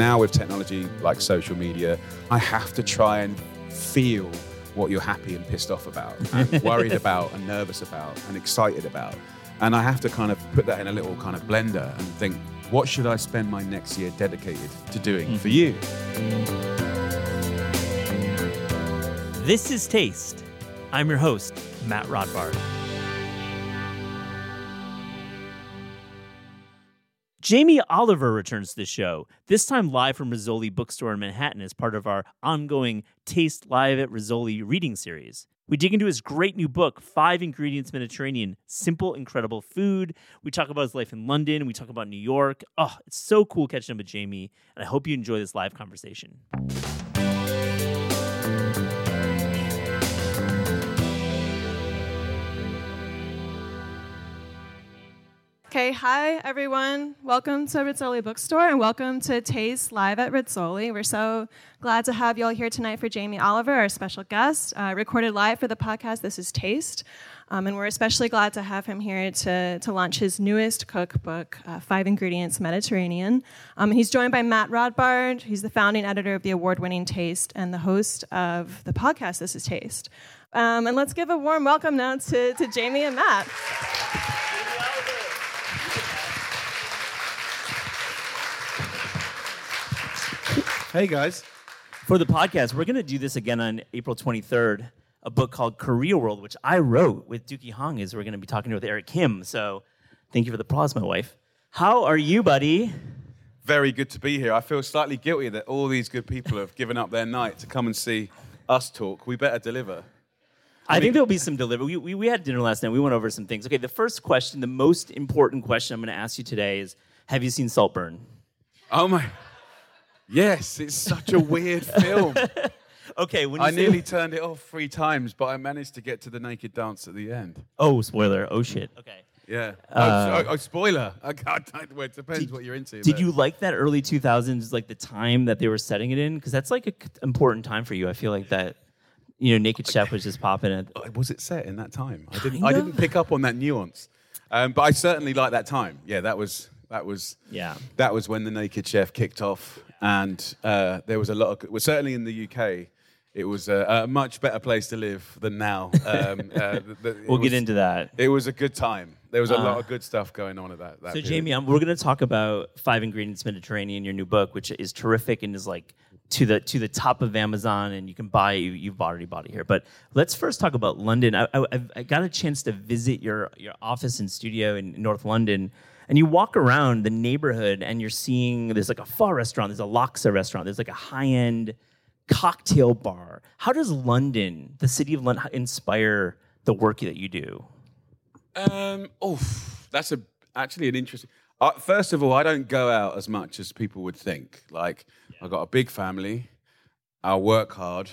Now, with technology like social media, I have to try and feel what you're happy and pissed off about, and worried about, and nervous about, and excited about. And I have to kind of put that in a little kind of blender and think, what should I spend my next year dedicated to doing mm. for you? This is Taste. I'm your host, Matt Rodbard. Jamie Oliver returns to the show, this time live from Rizzoli Bookstore in Manhattan as part of our ongoing Taste Live at Rizzoli reading series. We dig into his great new book, Five Ingredients Mediterranean Simple, Incredible Food. We talk about his life in London. We talk about New York. Oh, it's so cool catching up with Jamie, and I hope you enjoy this live conversation. Okay, hi everyone. Welcome to Rizzoli Bookstore and welcome to Taste Live at Rizzoli. We're so glad to have you all here tonight for Jamie Oliver, our special guest, uh, recorded live for the podcast. This is Taste. Um, and we're especially glad to have him here to, to launch his newest cookbook, uh, Five Ingredients Mediterranean. Um, he's joined by Matt Rodbard. He's the founding editor of the award winning Taste and the host of the podcast, This is Taste. Um, and let's give a warm welcome now to, to Jamie and Matt. Hey, guys. For the podcast, we're going to do this again on April 23rd. A book called Korea World, which I wrote with Deuki Hong, is we're going to be talking with Eric Kim. So thank you for the applause, my wife. How are you, buddy? Very good to be here. I feel slightly guilty that all these good people have given up their night to come and see us talk. We better deliver. I, think there'll be some delivery. We, we, we had dinner last night. We went over some things. Okay, the first question, the most important question I'm going to ask you today is Have you seen Saltburn? Oh, my. Yes, it's such a weird film. Okay, when you I say- nearly turned it off three times, but I managed to get to the naked dance at the end. Oh, spoiler. Oh, shit. Okay. Yeah. Uh, oh, oh, oh, spoiler. I can't, well, it depends what you're into. Did but- you like that early 2000s, like the time that they were setting it in? Because that's like an important time for you. I feel like that, you know, Naked Chef was just popping at. Uh, Was it set in that time? I didn't. Kind I didn't pick up on that nuance, um, but I certainly like that time. Yeah, that was that was Yeah. that was when the Naked Chef kicked off, and uh, there was a lot of. Well, certainly in the UK, it was a, a much better place to live than now. Um, uh, the- the- We'll get into that. It was a good time. There was a Uh, lot of good stuff going on at that. that So, period. Jamie, um, we're going to talk about Five Ingredients Mediterranean, your new book, which is terrific and is like to the to the top of Amazon, and you can buy. You, you've already bought it here, but let's first talk about London. I, I, I got a chance to visit your your office and studio in North London, and you walk around the neighborhood, and you're seeing there's like a pho restaurant, there's a laksa restaurant, there's like a high end cocktail bar. How does London, the city of London, inspire the work that you do? Um, oh, that's a actually an interesting. Uh, first of all, I don't go out as much as people would think. Like, I've got a big family. I work hard,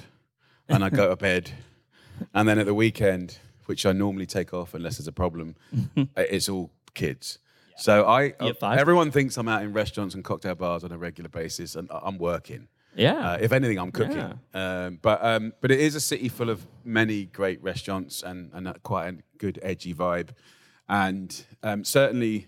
and I go to bed, and then at the weekend, which I normally take off unless there's a problem, it's all kids. So I, everyone thinks I'm out in restaurants and cocktail bars on a regular basis, and I'm working. Yeah. Uh, if anything, I'm cooking. Um, but um, but it is a city full of many great restaurants and, and a- quite a good edgy vibe. And um, certainly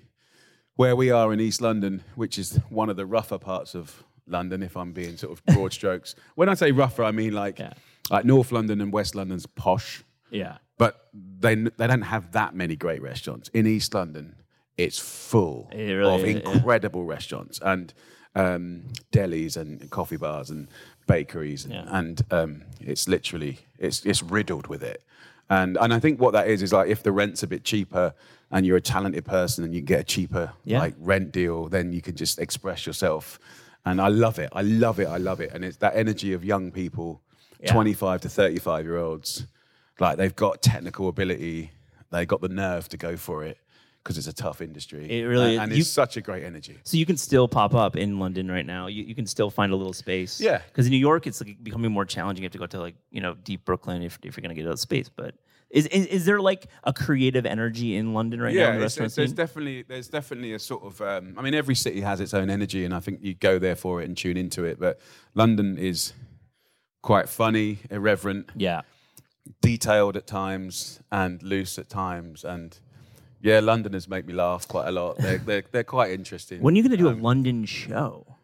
where we are in East London, which is one of the rougher parts of London, if I'm being sort of broad strokes. When I say rougher, I mean like Yeah. like North London and West London's posh, yeah. but they they don't have that many great restaurants. In East London, it's full It really of is, yeah. incredible restaurants and um, delis and coffee bars and bakeries, and, Yeah. and um, it's literally it's it's riddled with it. And and I think what that is is like if the rent's a bit cheaper and you're a talented person and you get a cheaper Yeah. like rent deal, then you can just express yourself. And I love it. I love it. I love it. And it's that energy of young people, Yeah. 25 to 35 year olds, like they've got technical ability, they've got the nerve to go for it. Because it's a tough industry. It really and, and is. it's such a great energy. So you can still pop up in London right now. You, you can still find a little space. Yeah. Because in New York, it's like becoming more challenging. You have to go to like you know deep Brooklyn if, if you're gonna get out of space. But is, is is there like a creative energy in London right now in Yeah, the there's scene? definitely there's definitely a sort of. Um, I mean, every city has its own energy, and I think you go there for it and tune into it. But London is quite funny, irreverent, yeah. detailed at times, and loose at times, and. Yeah, Londoners make me laugh quite a lot. They're, they're, they're quite interesting. When are you gonna do Um, a London show?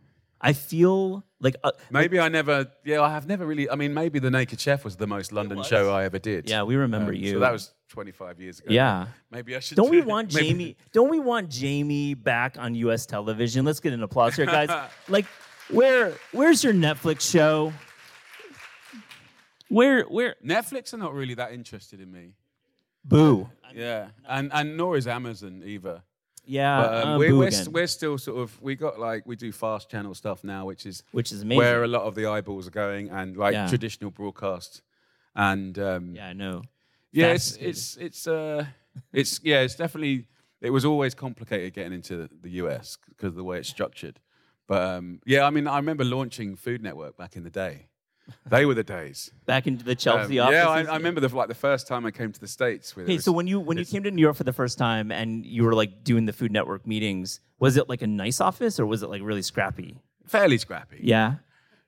I feel like uh, Maybe I never, yeah, I have never really. I mean, maybe The Naked Chef was the most London show I ever did. yeah, we remember Um, you. So that was 25 years ago. yeah. Maybe I should. Don't we want maybe- Jamie? Don't we want Jamie back on U.S. television? Let's get an applause here, guys. like, where where's your Netflix show? Where where? Netflix are not really that interested in me. Boo. Yeah, and and nor is Amazon either. Yeah, But um, uh, we, boo we're, again, st- we're still sort of we got like we do fast channel stuff now, which is which is amazing. where a lot of the eyeballs are going, and like Yeah. traditional broadcast. And um, yeah, I know. yeah, it's Fascinating. it's it's uh it's yeah, it's definitely it was always complicated getting into the US because of the way it's structured. But um, yeah, I mean, I remember launching Food Network back in the day. They were the days. Back into the Um, Chelsea yeah. I, I remember the like the first time I came to the states. It Hey, was- so when you when you came to New York for the first time and you were like doing the Food Network meetings, was it like a nice office or was it like really scrappy? fairly scrappy, Yeah.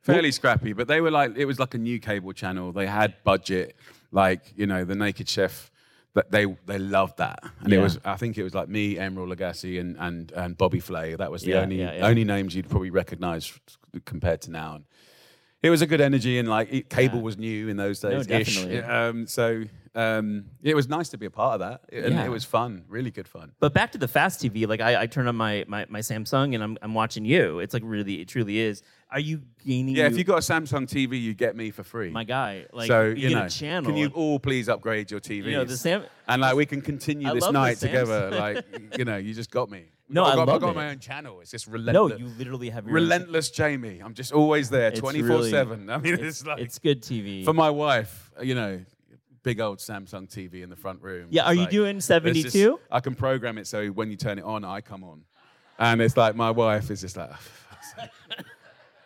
fairly scrappy. But they were like it was like a new cable channel. They had budget, like you know the Naked Chef. That they they loved that, and Yeah. it was I think it was like me, Emeril Lagasse, and and and Bobby Flay. That was the Yeah, only yeah. only names you'd probably recognise compared to now. And it was a good energy, and like it, cable Yeah. was new in those days. ish. definitely. Um, so um, it was nice to be a part of that, and Yeah. it was fun, really good fun. But back to the fast TV, like I, I turn on my, my my Samsung and I'm I'm watching you. It's like really it truly is. Are you gaining? Yeah, new- if you got a Samsung TV, you get me for free. my guy, like so you, you, get know, a channel. can you all please upgrade your TVs? you know the Sam. and like we can continue I this night together. Like you know, you just got me. No, I I got, love got it. my own channel. It's just relentless. No, you literally have your own- relentless Jamie. I'm just always there, twenty four seven. I mean, it's, It's, like it's good TV. for my wife. You know, big old Samsung TV in the front room. Yeah, It's are you like- doing 72? I can program it so when you turn it on, I come on, and it's like my wife is just like. "Oh, for fuck's sake."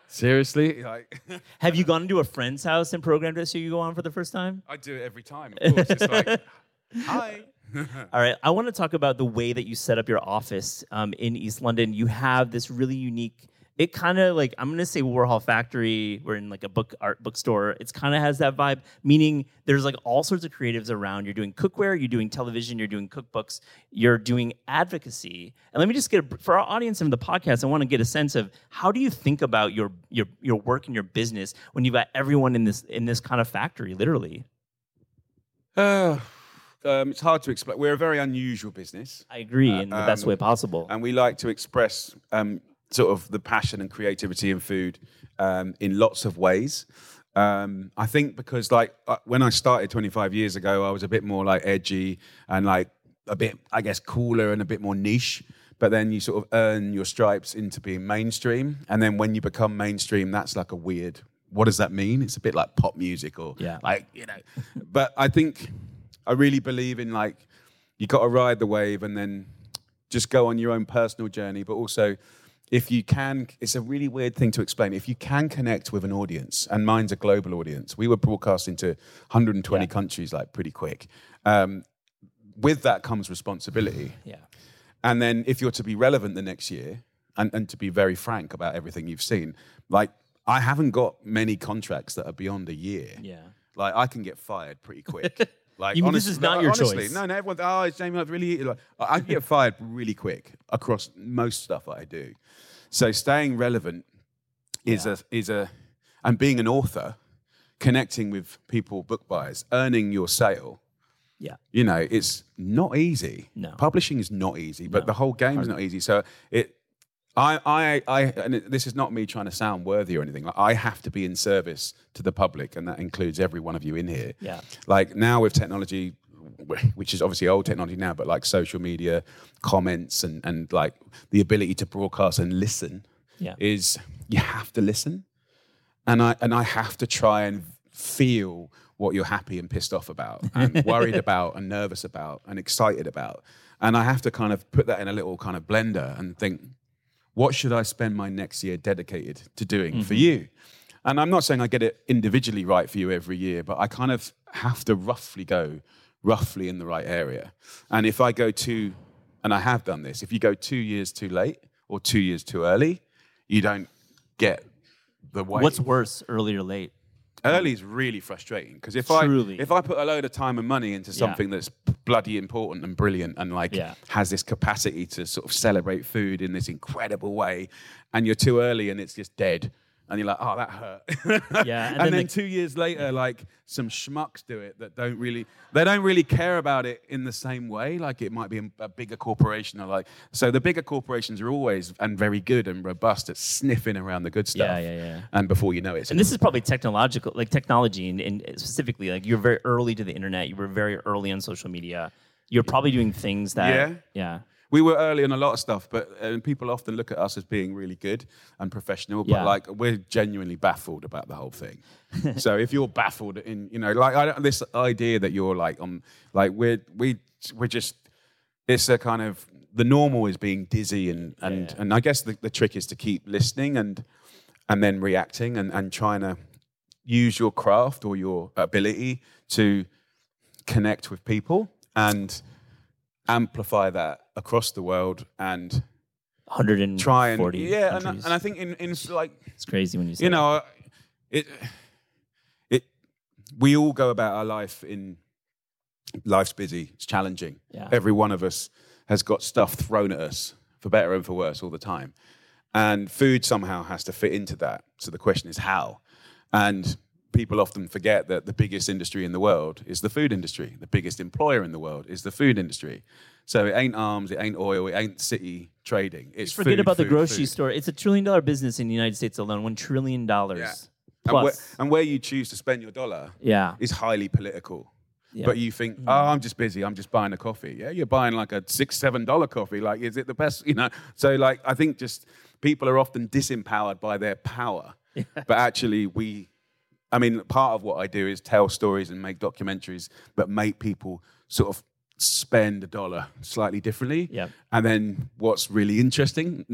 Seriously, like Have you gone into a friend's house and programmed it so you go on for the first time? I do it every time. Of course, it's like, hi. All right, I want to talk about the way that you set up your office um, in East London. You have this really unique. It kind of like I'm gonna say Warhol Factory. We're in like a book art bookstore. It's kind of has that vibe. Meaning there's like all sorts of creatives around. You're doing cookware. You're doing television. You're doing cookbooks. You're doing advocacy. And let me just get a, for our audience and the podcast. I want to get a sense of how do you think about your your your work and your business when you've got everyone in this in this kind of factory, literally. Uh, um, it's hard to explain. We're a very unusual business, I agree in the best um, way possible. and we like to express um, sort of the passion and creativity in food um, in lots of ways. Um, I think because like uh, when I started 25 years ago, I was a bit more like edgy and like a bit, I guess, cooler and a bit more niche. But then you sort of earn your stripes into being mainstream, and then when you become mainstream, that's like a weird. What does that mean? It's a bit like pop music or Yeah. like you know. but I think I really believe in like you got to ride the wave and then just go on your own personal journey. But also, if you can, it's a really weird thing to explain. If you can connect with an audience, and mine's a global audience, we were broadcasting to 120 Yeah. countries like pretty quick. Um, with that comes responsibility. yeah. And then if you're to be relevant the next year, and, and to be very frank about everything you've seen, like I haven't got many contracts that are beyond a year. Yeah. Like I can get fired pretty quick. Like You mean this is not your honestly, choice? No, no. Everyone, oh, it's Jamie. I've really like, I can get fired really quick across most stuff that I do. So staying relevant is a is a and being an author, connecting with people, book buyers, earning your sale. Yeah. You know, it's not easy. No. Publishing is not easy, but No. the whole game is not easy. So it, I, I, I, and this is not me trying to sound worthy or anything. Like, I have to be in service to the public, and that includes every one of you in here. Yeah. Like now with technology, which is obviously old technology now, but like social media, comments, and and like the ability to broadcast and listen, Yeah. is you have to listen, and I and I have to try and feel what you're happy and pissed off about, and worried about, and nervous about, and excited about. And I have to kind of put that in a little kind of blender and think, what should I spend my next year dedicated to doing for mm-hmm. you? And I'm not saying I get it individually right for you every year, but I kind of have to roughly go roughly in the right area. And if I go too, and I have done this, if you go two years too late or two years too early, you don't get the way. What's worse, early or late? Early is really frustrating because if Truly. I if I put a load of time and money into something that's bloody important and brilliant and like Yeah. has this capacity to sort of celebrate food in this incredible way, and you're too early and it's just dead. And you're like, oh, that hurt. Yeah, and And, then then, the- two years later, like some schmucks do it that don't really, they don't really care about it in the same way. Like it might be a, bigger corporation or like, so the bigger corporations are always and very good and robust at sniffing around the good stuff. Yeah, yeah, yeah. And before you know it, And this is probably technological, like technology, and, and specifically, like you're very early to the internet. You were very early on social media. You're probably doing things that, Yeah. yeah, We were early on a lot of stuff, but uh, people often look at us as being really good and professional. But Yeah. like we're genuinely baffled about the whole thing. so if you're baffled in, you know, like I don't, this idea that you're like um, like we're we we're just it's a kind of the normal is being dizzy and and Yeah. and I guess the, the trick is to keep listening and and then reacting and and trying to use your craft or your ability to connect with people and amplify that across the world and 140 try and yeah and, I- and I think in, in like it's crazy when you say you know it it we all go about our life in life's busy it's challenging. Yeah. every one of us has got stuff thrown at us for better and for worse all the time. And food somehow has to fit into that. So the question is how? And people often forget that the biggest industry in the world is the food industry the biggest employer in the world is the food industry so it ain't arms it ain't oil it ain't city trading it's Forget food, about the grocery food. store. It's a trillion dollar business in the United States alone. One trillion dollars Yeah. And where, and where you choose to spend your dollar yeah, is highly political. Yeah. But you think, mm-hmm. oh, I'm just busy. I'm just buying a coffee. Yeah, you're buying like a six, seven dollar coffee. Like, is it the best? You know. So, like, I think just people are often disempowered by their power. But actually, we, I mean, part of what I do is tell stories and make documentaries that make people sort of spend a dollar slightly differently. Yeah. And then what's really interesting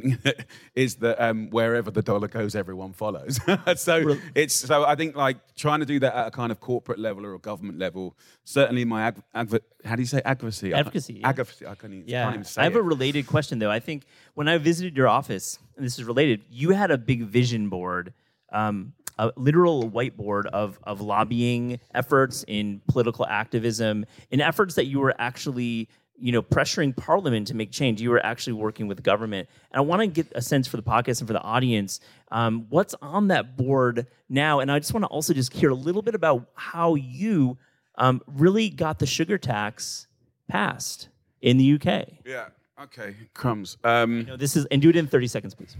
is that um, wherever the dollar goes, everyone follows. so it's so I think like trying to do that at a kind of corporate level or a government level. Certainly, my adv- adv- how do you say advocacy? I Advocacy, yeah. Advocacy. I can't even, yeah. can't even say I have it. a related question though. I think when I visited your office, and this is related, you had a big vision board. Um, a literal whiteboard of, of lobbying efforts in political activism, in efforts that you were actually you know pressuring parliament to make change you were actually working with government and i want to get a sense for the podcast and for the audience um, what's on that board now and i just want to also just hear a little bit about how you um, really got the sugar tax passed in the uk Yeah. Okay. Crumbs. Um, you know, this is and do it in 30 seconds please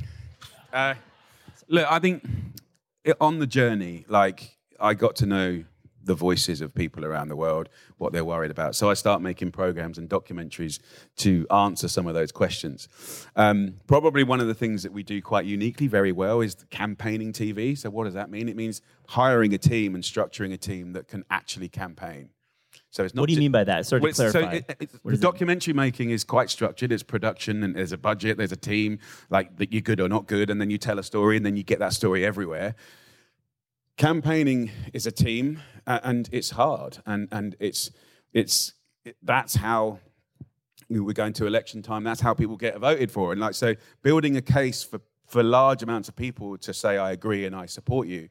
Uh, look, I think on the journey, like I got to know the voices of people around the world, what they're worried about. So I start making programs and documentaries to answer some of those questions. Um, probably one of the things that we do quite uniquely, very well, is campaigning TV. So what does that mean? It means hiring a team and structuring a team that can actually campaign. So it's not. what do you mean by that sorry well, to clarify So it, the documentary making is quite structured. It's production, and there's a budget, there's a team, like that you're good or not good, and then you tell a story, and then you get that story everywhere. Campaigning is a team, and it's hard, and and it's it's it, that's how we're going to election time. That's how people get voted for, and like so, building a case for for large amounts of people to say I agree and I support you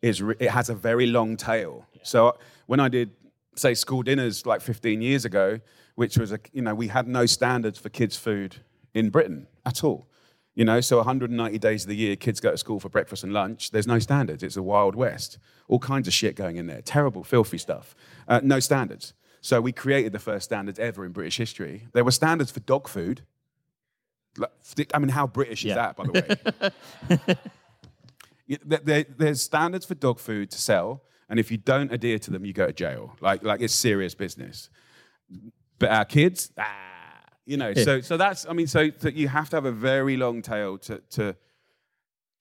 is it has a very long tail. So when I did say school dinners like 15 years ago, which was a you know we had no standards for kids' food in Britain at all. You know, so 190 days of the year, kids go to school for breakfast and lunch. There's no standards. It's a wild west. All kinds of shit going in there. Terrible, filthy stuff. Uh, no standards. So we created the first standards ever in British history. There were standards for dog food. I mean, how British is Yeah. that, by the way? There- there- there's standards for dog food to sell, and if you don't adhere to them, you go to jail. Like, like it's serious business. But our kids, ah, you know. So, so that's. I mean, so, so you have to have a very long tail to to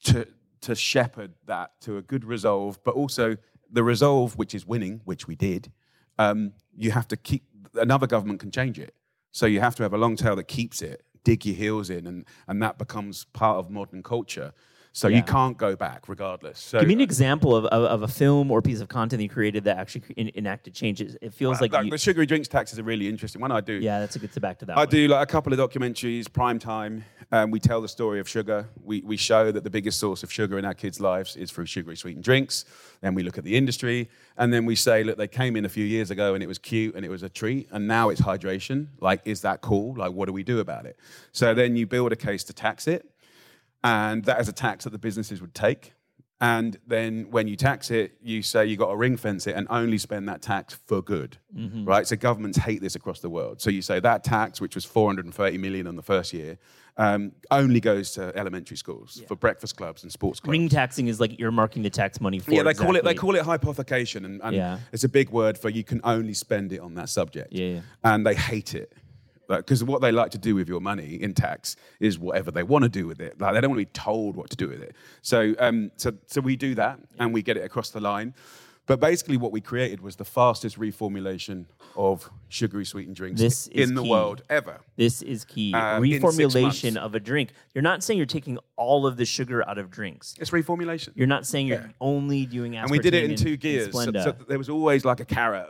to to shepherd that to a good resolve, but also the resolve, which is winning, which we did. Um, you have to keep. Another government can change it. So you have to have a long tail that keeps it, dig your heels in, and, and that becomes part of modern culture. So Yeah. you can't go back regardless. So Give me an example of, of, of a film or piece of content you created that actually en- enacted changes. It feels like, like, you, the sugary drinks tax is a really interesting one. I do. yeah, that's a good to back to that. I one. do like a couple of documentaries, prime time. Um, we tell the story of sugar. We, we show that the biggest source of sugar in our kids' lives is through sugary sweetened drinks. Then we look at the industry, and then we say, look, they came in a few years ago and it was cute and it was a treat, and now it's hydration. Like, is that cool? Like, what do we do about it? So then you build a case to tax it, and that is a tax that the businesses would take. And then when you tax it, you say you got to ring fence it and only spend that tax for good, right? So governments hate this across the world. So you say that tax, which was 430 million in the first year, um, only goes to elementary schools for breakfast clubs and sports clubs. Ring taxing is like earmarking the tax money for. yeah, they call it they call it hypothecation, and, and Yeah. it's a big word for you can only spend it on that subject. Yeah, yeah. and they hate it because what they like to do with your money in tax is whatever they want to do with it. Like they don't want to be told what to do with it. So, um, so, so we do that, and we get it across the line. But basically, what we created was the fastest reformulation of sugary sweetened drinks This is in the key. world ever. This is key. Um, Reformulation of a drink. You're not saying you're taking all of the sugar out of drinks. It's reformulation. You're not saying you're Yeah. only doing aspartame and we did it in two gears. So, so there was always like a carrot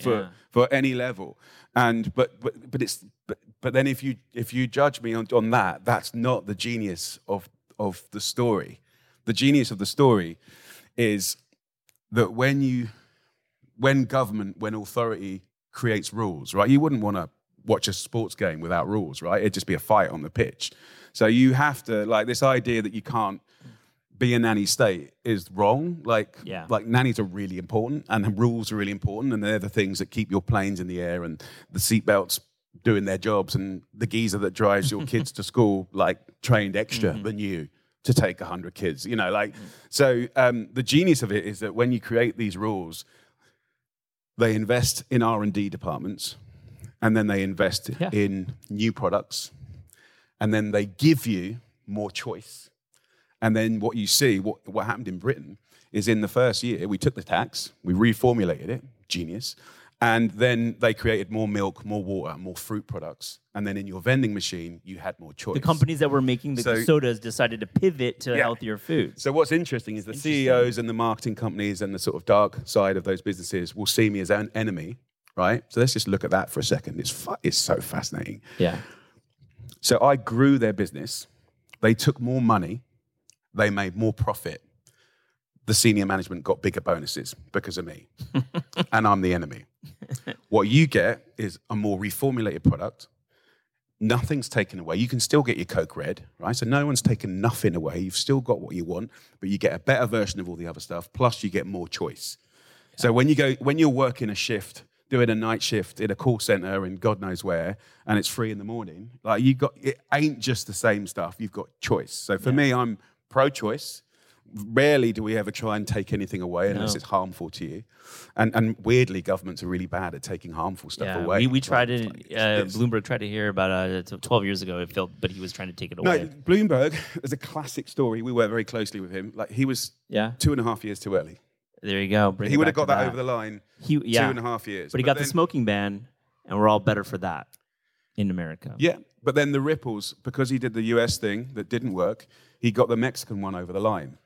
for Yeah. for any level. And but but but it's but, but then if you if you judge me on, on that, that's not the genius of of the story. The genius of the story is that when you when government, when authority creates rules, right? You wouldn't want to watch a sports game without rules, right? It'd just be a fight on the pitch. So you have to like this idea that you can't be a nanny state is wrong. Like, Yeah. like nannies are really important, and rules are really important, and they're the things that keep your planes in the air and the seatbelts doing their jobs, and the geezer that drives your kids to school like trained extra than you to take hundred kids. You know, like so. Um, the genius of it is that when you create these rules, they invest in R and D departments, and then they invest Yeah. in new products, and then they give you more choice. And then what you see, what, what happened in Britain, is in the first year, we took the tax, we reformulated it, genius, and then they created more milk, more water, more fruit products. And then in your vending machine, you had more choice. the companies that were making the So- sodas decided to pivot to Yeah. healthier food. So what's interesting is the CEOs and the marketing companies and the sort of dark side of those businesses will see me as an enemy, right? So let's just look at that for a second. It's fu- it's so fascinating. Yeah. So I grew their business. They took more money. They made more profit. The senior management got bigger bonuses because of me. and I'm the enemy. What you get is a more reformulated product. Nothing's taken away. You can still get your Coke Red, right? So no one's taken nothing away. You've still got what you want, but you get a better version of all the other stuff. Plus, you get more choice. So when you go, when you're working a shift, doing a night shift in a call center in God knows where, and it's three in the morning, like you got, it ain't just the same stuff. You've got choice. So for me, I'm pro-choice. Rarely do we ever try and take anything away unless No. it's harmful to you. And and weirdly, governments are really bad at taking harmful stuff Yeah, away. we, we tried to. like, Uh. Bloomberg tried to hear about uh, 12 years ago. It failed, but he was trying to take it away. No. Bloomberg is a classic story. We worked very closely with him. Like he was yeah, two and a half years too early. there you go. He would have got to that, over the line He, yeah, two and a half years. but he got the smoking ban, and we're all better for that in America. Yeah, but then the ripples, because he did the US thing that didn't work, he got the Mexican one over the line.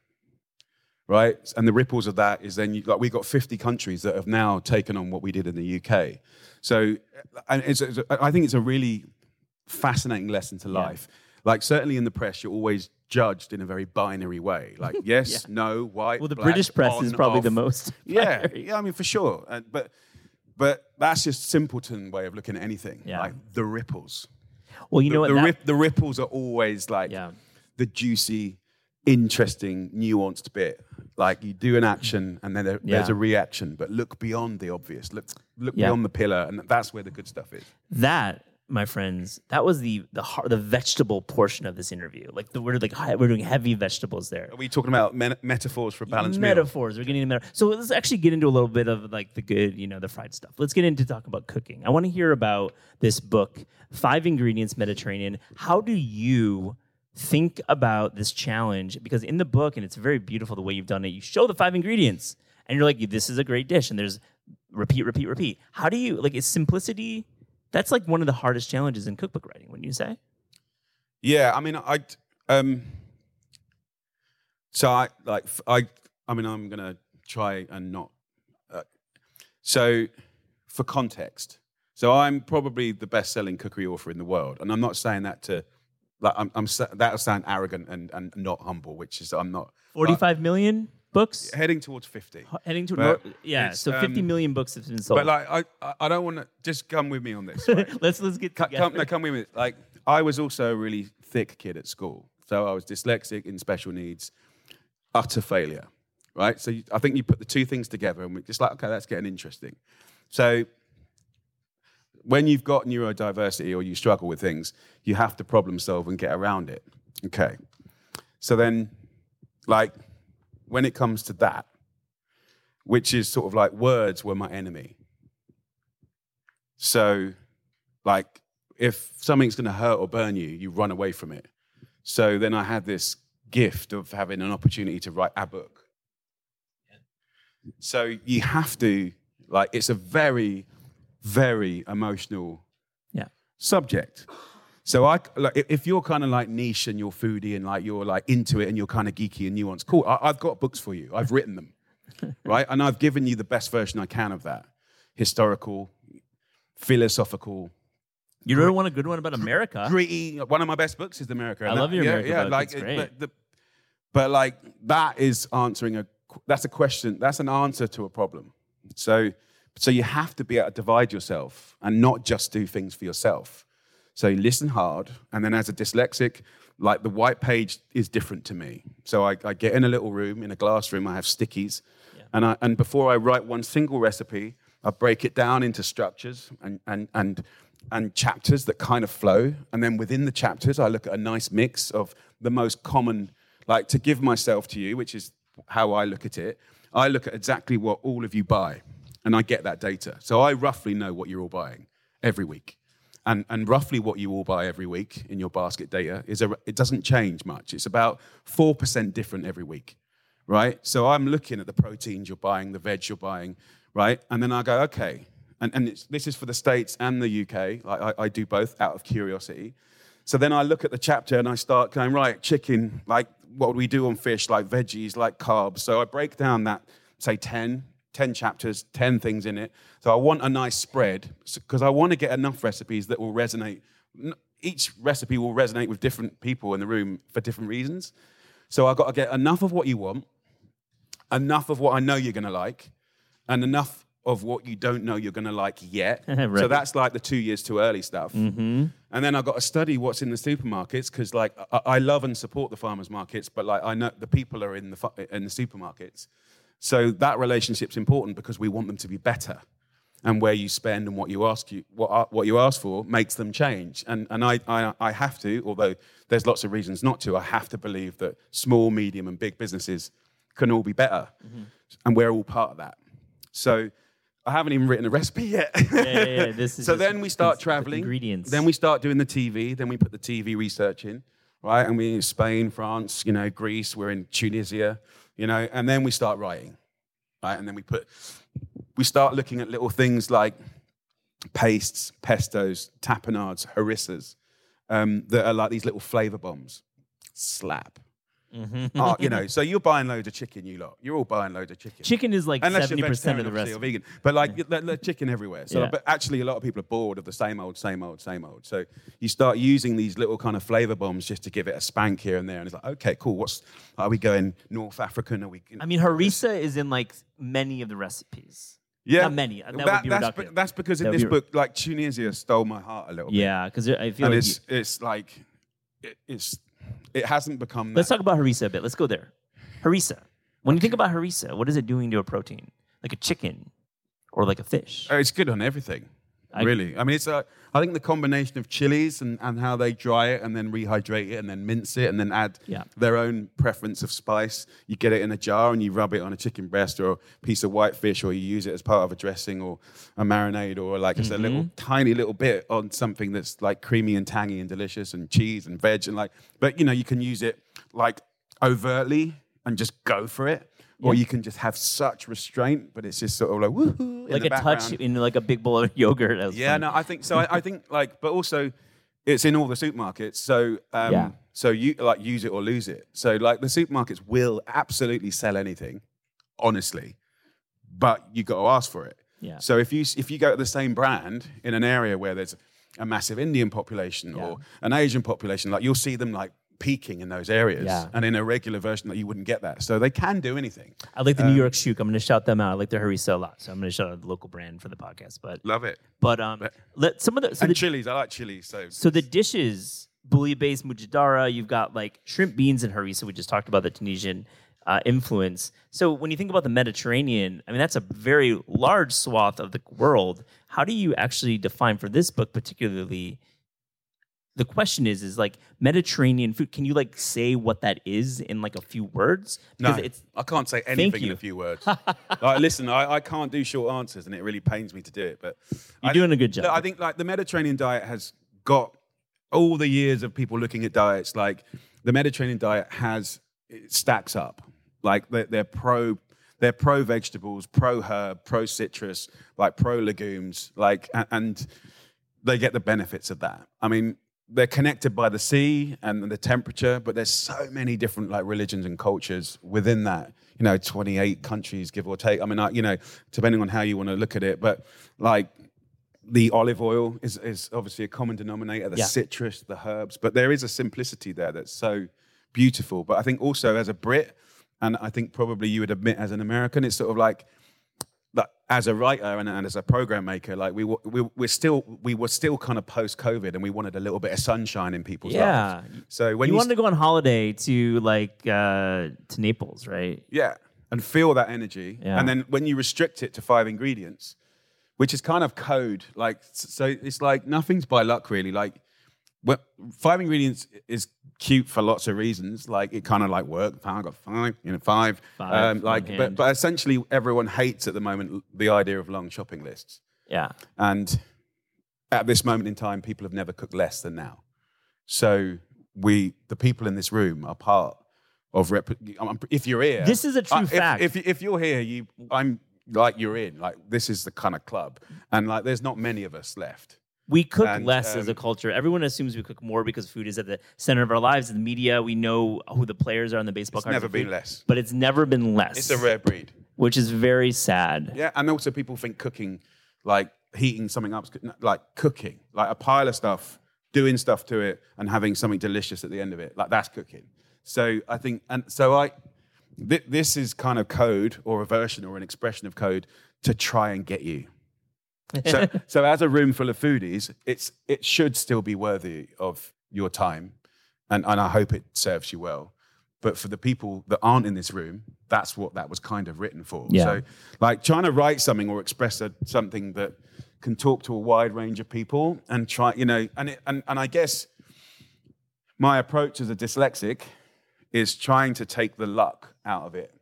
Right? And the ripples of that is then, you, like, we got 50 countries that have now taken on what we did in the UK. So and it's, it's, I think it's a really fascinating lesson to life. Like, certainly in the press, you're always judged in a very binary way. Like, yes, no, white. Well, the black, British press on, is probably the most. Yeah, binary. yeah, I mean for sure. And, but but that's just simpleton way of looking at anything. Yeah. Like the ripples. Well, you The, know what? the, that- rip, the ripples are always like Yeah. The juicy, interesting, nuanced bit. Like you do an action and then there, there's a reaction, but look beyond the obvious. Look look Yeah. beyond the pillar, and that's where the good stuff is. that my friends that was the the the vegetable portion of this interview like the, we're like we're doing heavy vegetables there Are we talking about men- metaphors for a balanced meal? metaphors we're getting into meta- so let's actually get into a little bit of like the good you know the fried stuff let's get into talk about cooking i want to hear about this book five ingredients mediterranean how do you think about this challenge because in the book and it's very beautiful the way you've done it you show the five ingredients and you're like this is a great dish and there's repeat repeat repeat how do you like is simplicity That's like one of the hardest challenges in cookbook writing, wouldn't you say? Yeah, I mean, I um, so I like I, I mean, I'm gonna try and not. Uh, so, for context, so I'm probably the best-selling cookery author in the world, and I'm not saying that to like I'm, I'm that'll sound arrogant and and not humble, which is I'm not. Forty-five million books heading towards fifty. heading to But nor- yeah. So fifty um, million books have been sold. But like, I I- don't want to just come with me on this. right? let's let's get Co- together. come, no, come with me. Like, I was also a really thick kid at school. So I was dyslexic in special needs, utter failure, right? So you, I think you put the two things together and we're just like, okay, that's getting interesting. So when you've got neurodiversity or you struggle with things, you have to problem solve and get around it. Okay. So then, like, when it comes to that, which is sort of like words were my enemy. So, like, if something's going to hurt or burn you, you run away from it. So then I had this gift of having an opportunity to write a book. So you have to, like, it's a very, very emotional Yeah. subject. So I, like, if- if you're kind of like niche and you're foodie and like you're like into it and you're kind of geeky and nuanced, cool. I, I've got books for you. I've written them, right? And I've given you the best version I can of that, historical, philosophical, you really want a good one about America? gritty. One of my best books is America. I And love your yeah, America yeah, book. Like, It's great. But, the, but like that is answering a. That's a question. That's an answer to a problem. So, so you have to be able to divide yourself and not just do things for yourself. So you listen hard, and then as a dyslexic, like the white page is different to me. So I, I get in a little room, in a glass room. I have stickies, and I and before I write one single recipe, I break it down into structures and and and and chapters that kind of flow. And then within the chapters, I look at a nice mix of the most common, like to give myself to you, which is how I look at it. I look at exactly what all of you buy, and I get that data. So I roughly know what you're all buying every week. And, and roughly what you all buy every week in your basket data is a, it doesn't change much. It's about 4% different every week, right? So I'm looking at the proteins you're buying, the veg you're buying, right? And then I go, okay. And, and this is for the States and the UK. Like I, I do both out of curiosity. So then I look at the chapter and I start going, right, chicken, like what would we do on fish, like veggies, like carbs. So I break down that, say 10, 10 chapters, 10 things in it. So I want a nice spread because I want to get enough recipes that will resonate. Each recipe will resonate with different people in the room for different reasons. So I've got to get enough of what you want, enough of what I know you're going to like, and enough of what you don't know you're going to like yet. Right. So that's like the two years too early stuff. Mm-hmm. And then I've got to study what's in the supermarkets because, like, I, I love and support the farmers markets, but like, I know the people are in the fu- in the supermarkets. So that relationship's important because we want them to be better. And where you spend and what you ask you what uh, what you ask for makes them change. And and I, I I have to, although there's lots of reasons not to. I have to believe that small, medium, and big businesses can all be better, mm-hmm. and we're all part of that. So I haven't even written a recipe yet. Yeah, yeah, yeah. This is so then we start traveling. Ingredients. Then we start doing the TV. Then we put the TV research in, right? And we're in Spain, France, you know, Greece. We're in Tunisia, you know, and then we start writing, right? And then we put, we start looking at little things like pastes, pestos, tapenades, harissas, um, that are like these little flavor bombs. Slap. Mm-hmm. Oh, you know, so you're buying loads of chicken, you lot. You're all buying loads of chicken. chicken is like Unless seventy you're percent of the rest. or vegan, but like the, the chicken everywhere. So, Yeah. but actually, a lot of people are bored of the same old, same old, same old. So you start using these little kind of flavor bombs just to give it a spank here and there, and it's like, okay, cool. What's are we going North African? Are we? I mean, harissa is in like many of the recipes. yeah, not many. That would be that's, be- that's because in That would this be- book, like Tunisia stole my heart a little bit. Yeah, because I feel and like it's you- it's like it, it's it hasn't become. let's talk about harissa a bit. Let's go there. Harissa. When you think about harissa, what is it doing to a protein? Like a chicken or like a fish? Uh, It's good on everything. I- really. I mean, it's a, I think the combination of chilies and, and how they dry it and then rehydrate it and then mince it and then add Yeah. their own preference of spice. You get it in a jar and you rub it on a chicken breast or a piece of white fish or you use it as part of a dressing or a marinade or like just a little Mm-hmm. tiny little bit on something that's like creamy and tangy and delicious and cheese and veg and like, but you know, you can use it like overtly and just go for it, or you can just have such restraint, but it's just sort of like woohoo, like a touch in like a big bowl of yogurt. That Yeah, funny. no, I think so. I, I think like, but also, it's in all the supermarkets. So, um, Yeah. so you like use it or lose it. So, like, the supermarkets will absolutely sell anything, honestly, but you got to ask for it. Yeah. So if you if you go to the same brand in an area where there's a massive Indian population or an Asian population, like you'll see them like peaking in those areas, Yeah. and in a regular version, like you wouldn't get that. So they can do anything. I like the Um, New York Shuk. I'm going to shout them out. I like their harissa a lot, so I'm going to shout out the local brand for the podcast. But Love it. but um, let some of the so and the, chilies, I like chilies. So so the dishes bulgur based mujadara. You've got like shrimp beans and harissa. We just talked about the Tunisian uh, influence. So when you think about the Mediterranean, I mean that's a very large swath of the world. How do you actually define for this book particularly? The question is, is like Mediterranean food. Can you like say what that is in like a few words? No, it's I can't say anything in a few words. like, listen, I, I can't do short answers, and it really pains me to do it. But You're I doing a good job. I think like the Mediterranean diet has got all the years of people looking at diets. Like the Mediterranean diet has it stacks up. Like they're, they're pro. They're pro vegetables, pro herb, pro citrus, like pro legumes, like and they get the benefits of that. I mean, they're connected by the sea and the temperature, but there's so many different like religions and cultures within that. You know, 28 countries, give or take. I mean, I, you know, depending on how you want to look at it, but like the olive oil is, is obviously a common denominator, the Yeah. citrus, the herbs, but there is a simplicity there that's so beautiful. But I think also as a Brit, and I think probably you would admit as an American, it's sort of like as a writer and, and as a program maker, like we were, we we're still we were still kind of post COVID, and we wanted a little bit of sunshine in people's Yeah. lives. So when you you, wanted to go on holiday to like uh, to Naples, right? yeah, and feel that energy, Yeah. and then when you restrict it to five ingredients, which is kind of code, like so it's like nothing's by luck really. Like well, five ingredients is cute for lots of reasons. Like it kind of like worked. I got five, you know, five. Five, um, like, but but essentially everyone hates at the moment the idea of long shopping lists. Yeah. And at this moment in time, people have never cooked less than now. So we, the people in this room, are part of. Rep- if you're here, This is a true uh, if- fact. If, if you're here, you, I'm like you're in. Like this is the kind of club, and like there's not many of us left. We cook And, less as a um, culture. Everyone assumes we cook more because food is at the center of our lives. In the media, we know who the players are on the baseball It's never been food, less. But it's never been less. It's a rare breed. which is very sad. Yeah, and also people think cooking, like heating something up, like cooking, like a pile of stuff, doing stuff to it, and having something delicious at the end of it, like that's cooking. So I think, and so I, th- this is kind of code or a version or an expression of code to try and get you. So, so as a room full of foodies, it's it should still be worthy of your time, and and I hope it serves you well. But for the people that aren't in this room, that's what that was kind of written for. Yeah. So, like trying to write something or express a, something that can talk to a wide range of people and try, you know, and it, and and I guess my approach as a dyslexic is trying to take the luck out of it.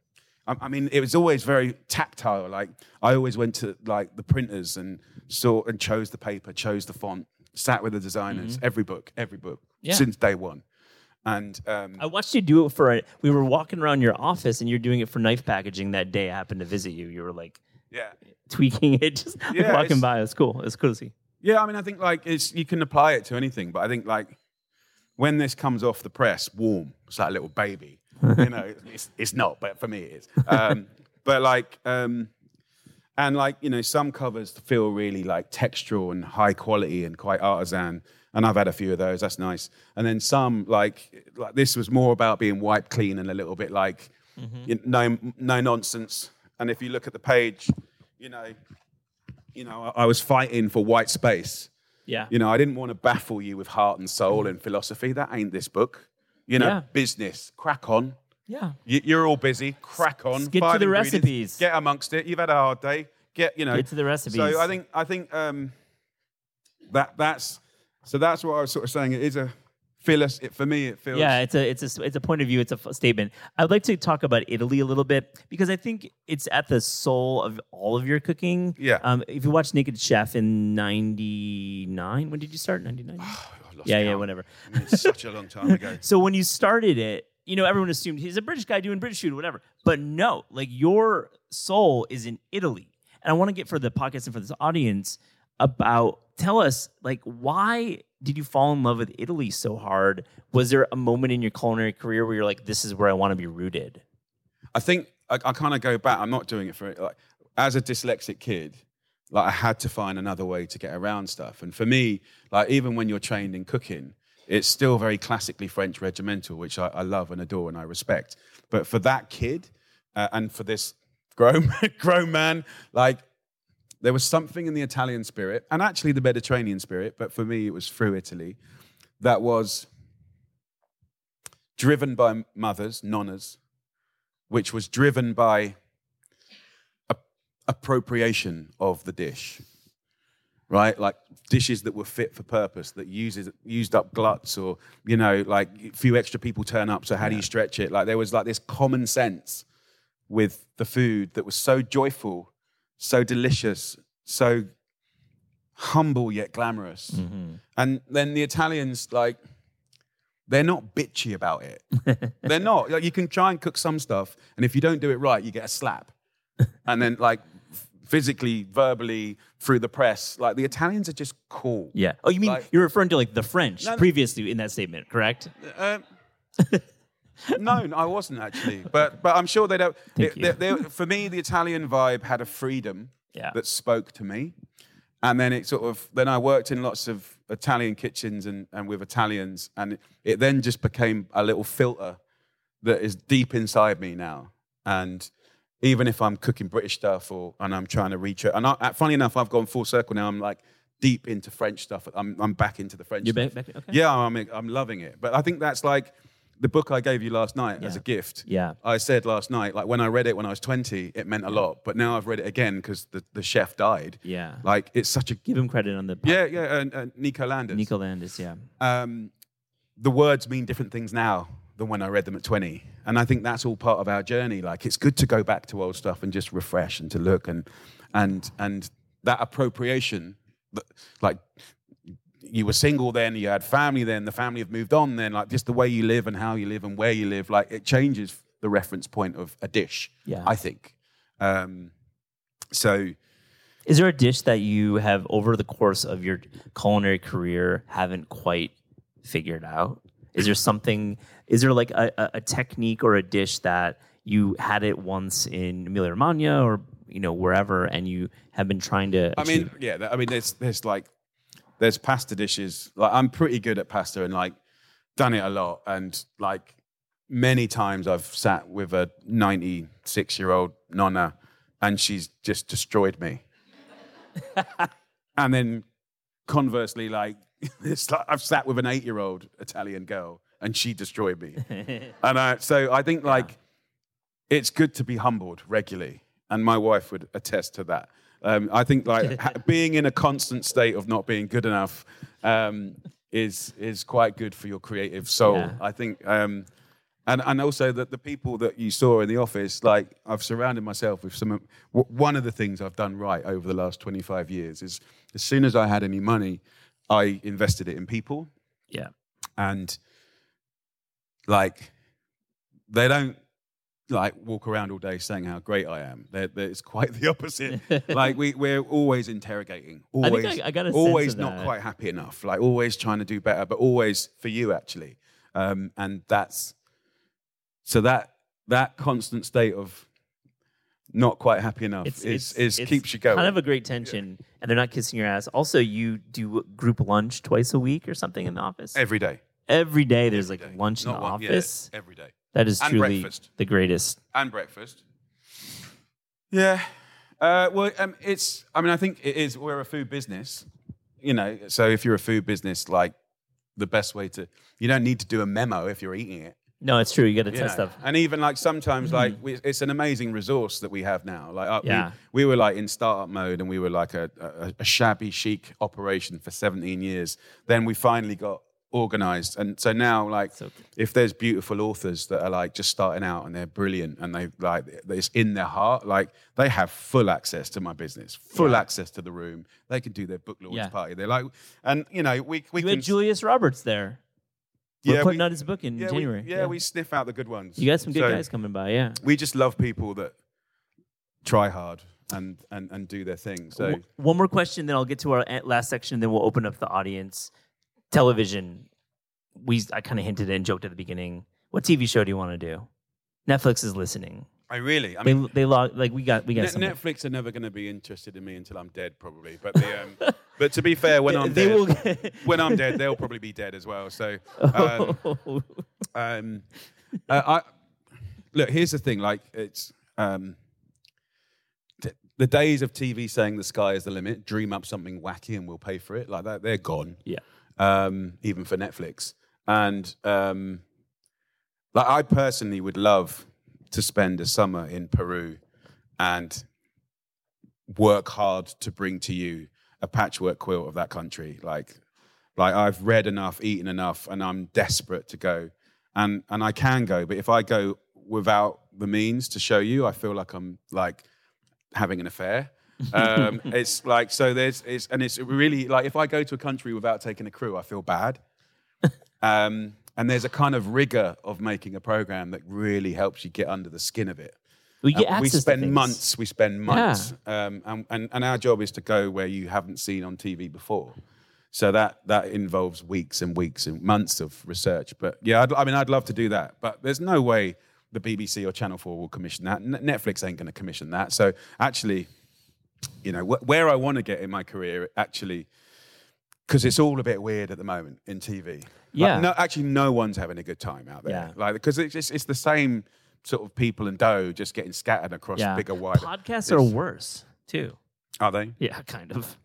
I, I mean, it was always very tactile. Like I always went to like the printers and saw and chose the paper, chose the font, sat with the designers, every book, every book Yeah. since day one. And um, I watched you do it for a. We were walking around your office and you're doing it for knife packaging that day. I happened to visit you. You were like yeah, tweaking it, just like, walking by. It's cool. It's cool to see. Yeah, I mean, I think like it's you can apply it to anything, but I think like when this comes off the press, warm, it's like a little baby. You know, it's, it's not, but for me it is. Um, but like, um, and like you know, some covers feel really like textural and high quality and quite artisan, and I've had a few of those. That's nice. And then some like like this was more about being wiped clean and a little bit like you know, no no nonsense. And if you look at the page, you know, you know, I, I was fighting for white space. Yeah. You know, I didn't want to baffle you with heart and soul and philosophy. That ain't this book. You know, Yeah. business, crack on. Yeah. You- You're all busy. Crack on. Get to the ingredients. recipes. Get amongst it. You've had a hard day. Get you know. Get to the recipes. So I think I think um, that that's so that's what I was sort of saying. It is a feel. It for me. It feels. Yeah, it's a it's a it's a point of view. It's a f- statement. I'd like to talk about Italy a little bit because I think it's at the soul of all of your cooking. Yeah. Um, if you watch Naked Chef in '99, when did you start? '99. Lost yeah, yeah, whatever. I mean, it's such a long time ago. So when you started it, you know everyone assumed he's a British guy doing British food, whatever. But no, like your soul is in Italy, and I want to get for the podcast and for this audience about tell us like why did you fall in love with Italy so hard? Was there a moment in your culinary career where you're like, this is where I want to be rooted? I think I, I kind of go back. I'm not doing it for like as a dyslexic kid. Like I had to find another way to get around stuff, and for me, like even when you're trained in cooking, it's still very classically French regimental, which I, I love and adore and I respect. But for that kid, uh, and for this grown grown man, like there was something in the Italian spirit, and actually the Mediterranean spirit, but for me it was through Italy, that was driven by mothers, nonnas, which was driven by appropriation of the dish, right? Like dishes that were fit for purpose, that uses used up gluts, or you know, like a few extra people turn up. So how do you stretch it? Like there was like this common sense with the food that was so joyful, so delicious, so humble yet glamorous. Mm-hmm. And then the Italians like they're not bitchy about it. they're not. Like, you can try and cook some stuff, and if you don't do it right, you get a slap. and then, like, physically, verbally, through the press, like, the Italians are just cool. Yeah. Oh, you mean Like- you're referring to like the French No, previously in that statement, correct? Um, no, I wasn't actually, but but I'm sure they don't. Thank it- you. they- they- for me, the Italian vibe had a freedom Yeah. that spoke to me, and then it sort of then I worked in lots of Italian kitchens and and with Italians, and it then just became a little filter that is deep inside me now, and. Even if I'm cooking British stuff or and I'm trying to reach it, and I, funny enough, I've gone full circle now. I'm like deep into French stuff. I'm I'm back into the French. You're stuff. back- back- okay. Yeah, I'm I'm loving it. But I think that's like the book I gave you last night as a gift. Yeah. I said last night, like when I read it when I was 20, it meant a lot. But now I've read it again because the, the chef died. Yeah. Like it's such a Give him credit on the yeah yeah. And, and Nico Ladenis. Nico Ladenis, yeah. Um, the words mean different things now than when I read them at 20. And I think that's all part of our journey. Like it's good to go back to old stuff and just refresh and to look and and and that appropriation, like you were single then, you had family then, the family have moved on then, like just the way you live and how you live and where you live, like it changes the reference point of a dish. Yeah. I think. Um, so Is there a dish that you have over the course of your culinary career haven't quite figured out? Is there something? Is there like a, a, technique or a dish that you had it once in Emilia Romagna or you know wherever, and you have been trying to? I mean, achieve? yeah. I mean, there's there's like there's pasta dishes. Like I'm pretty good at pasta and like done it a lot. And like many times I've sat with a 96 year old nonna and she's just destroyed me. and then conversely, like it's like I've sat with an eight year old Italian girl and she destroyed me. and I, so I think like it's good to be humbled regularly, and my wife would attest to that. Um, I think like ha- being in a constant state of not being good enough um, is is quite good for your creative soul. Yeah. I think, um, and and also that the people that you saw in the office, like I've surrounded myself with some. One of the things I've done right over the last twenty five years is as soon as I had any money, I invested it in people yeah, and like they don't like walk around all day saying how great I am. They're, they're, it's quite the opposite. like we we're always interrogating, I always, I- I sense always not that. quite happy enough. Like always trying to do better, but always for you actually. Um, and that's so that that constant state of not quite happy enough is is keeps you going. Kind of a great tension, and they're not kissing your ass. Also, you do group lunch twice a week or something in the office. every day. Every day, there's Every like day. lunch in the one- yeah, office. every day. That is And truly breakfast. the greatest. and breakfast. Yeah. Uh, well, um, it's. I mean, I think it is. We're a food business, you know. So if you're a food business, like the best way to, you don't need to do a memo if you're eating it. No, it's true. You got to test stuff. And even like sometimes, like we, it's an amazing resource that we have now. Like uh, Yeah. we, we were like in startup mode, and we were like a, a, a shabby chic operation for 17 years. Then we finally got organized, and so now like if there's beautiful authors that are like just starting out and they're brilliant and they like it's in their heart, like they have full access to my business, full access to the room. They can do their book launch Yeah. party. They're like, and you know we we You can had Julius Roberts there. We're Yeah, putting we- out his book in Yeah, January. We, yeah, we sniff out the good ones. You got some good So guys coming by. Yeah. We just love people that try hard and and and do their thing. So W- One more question, then I'll get to our eh, last section. Then we'll open up the audience. Television. We I kind of hinted and joked at the beginning. What TV show do you want to do? Netflix is listening. I really, I mean, they log like we got we got Net- something. Netflix are never going to be interested in me until I'm dead, probably. But the, um, but to be fair, when I'm they dead, will. when I'm dead, they'll probably be dead as well. So, um, um, uh, I look. Here's the thing. Like it's um, t- the days of TV saying the sky is the limit. Dream up something wacky and we'll pay for it. Like that, they're gone. yeah. Um, even for Netflix. And um, like I personally would love to spend a summer in Peru and work hard to bring to you a patchwork quilt of that country. Like, like I've read enough, eaten enough, and I'm desperate to go. And and I can go, but if I go without the means to show you, I feel like I'm like having an affair. Um, it's like so. There's it's and it's really like if I go to a country without taking a crew, I feel bad. Um, and there's a kind of rigor of making a program that really helps you get under the skin of it. We get Uh, we spend months. We spend months, um, and, and and our job is to go where you haven't seen on TV before. So that that involves weeks and weeks and months of research. But yeah, I'd, I mean, I'd love to do that. But there's no way the BBC or Channel Four will commission that. N- Netflix ain't going to commission that. So actually, you know, wh- where I want to get in my career, actually, because it's all a bit weird at the moment in TV. Like, Yeah. no, actually, no one's having a good time out there. Yeah. Like because it's just, it's the same sort of people and dough just getting scattered across Yeah. bigger, wider. Podcasts are worse too. Are they? Yeah, kind of.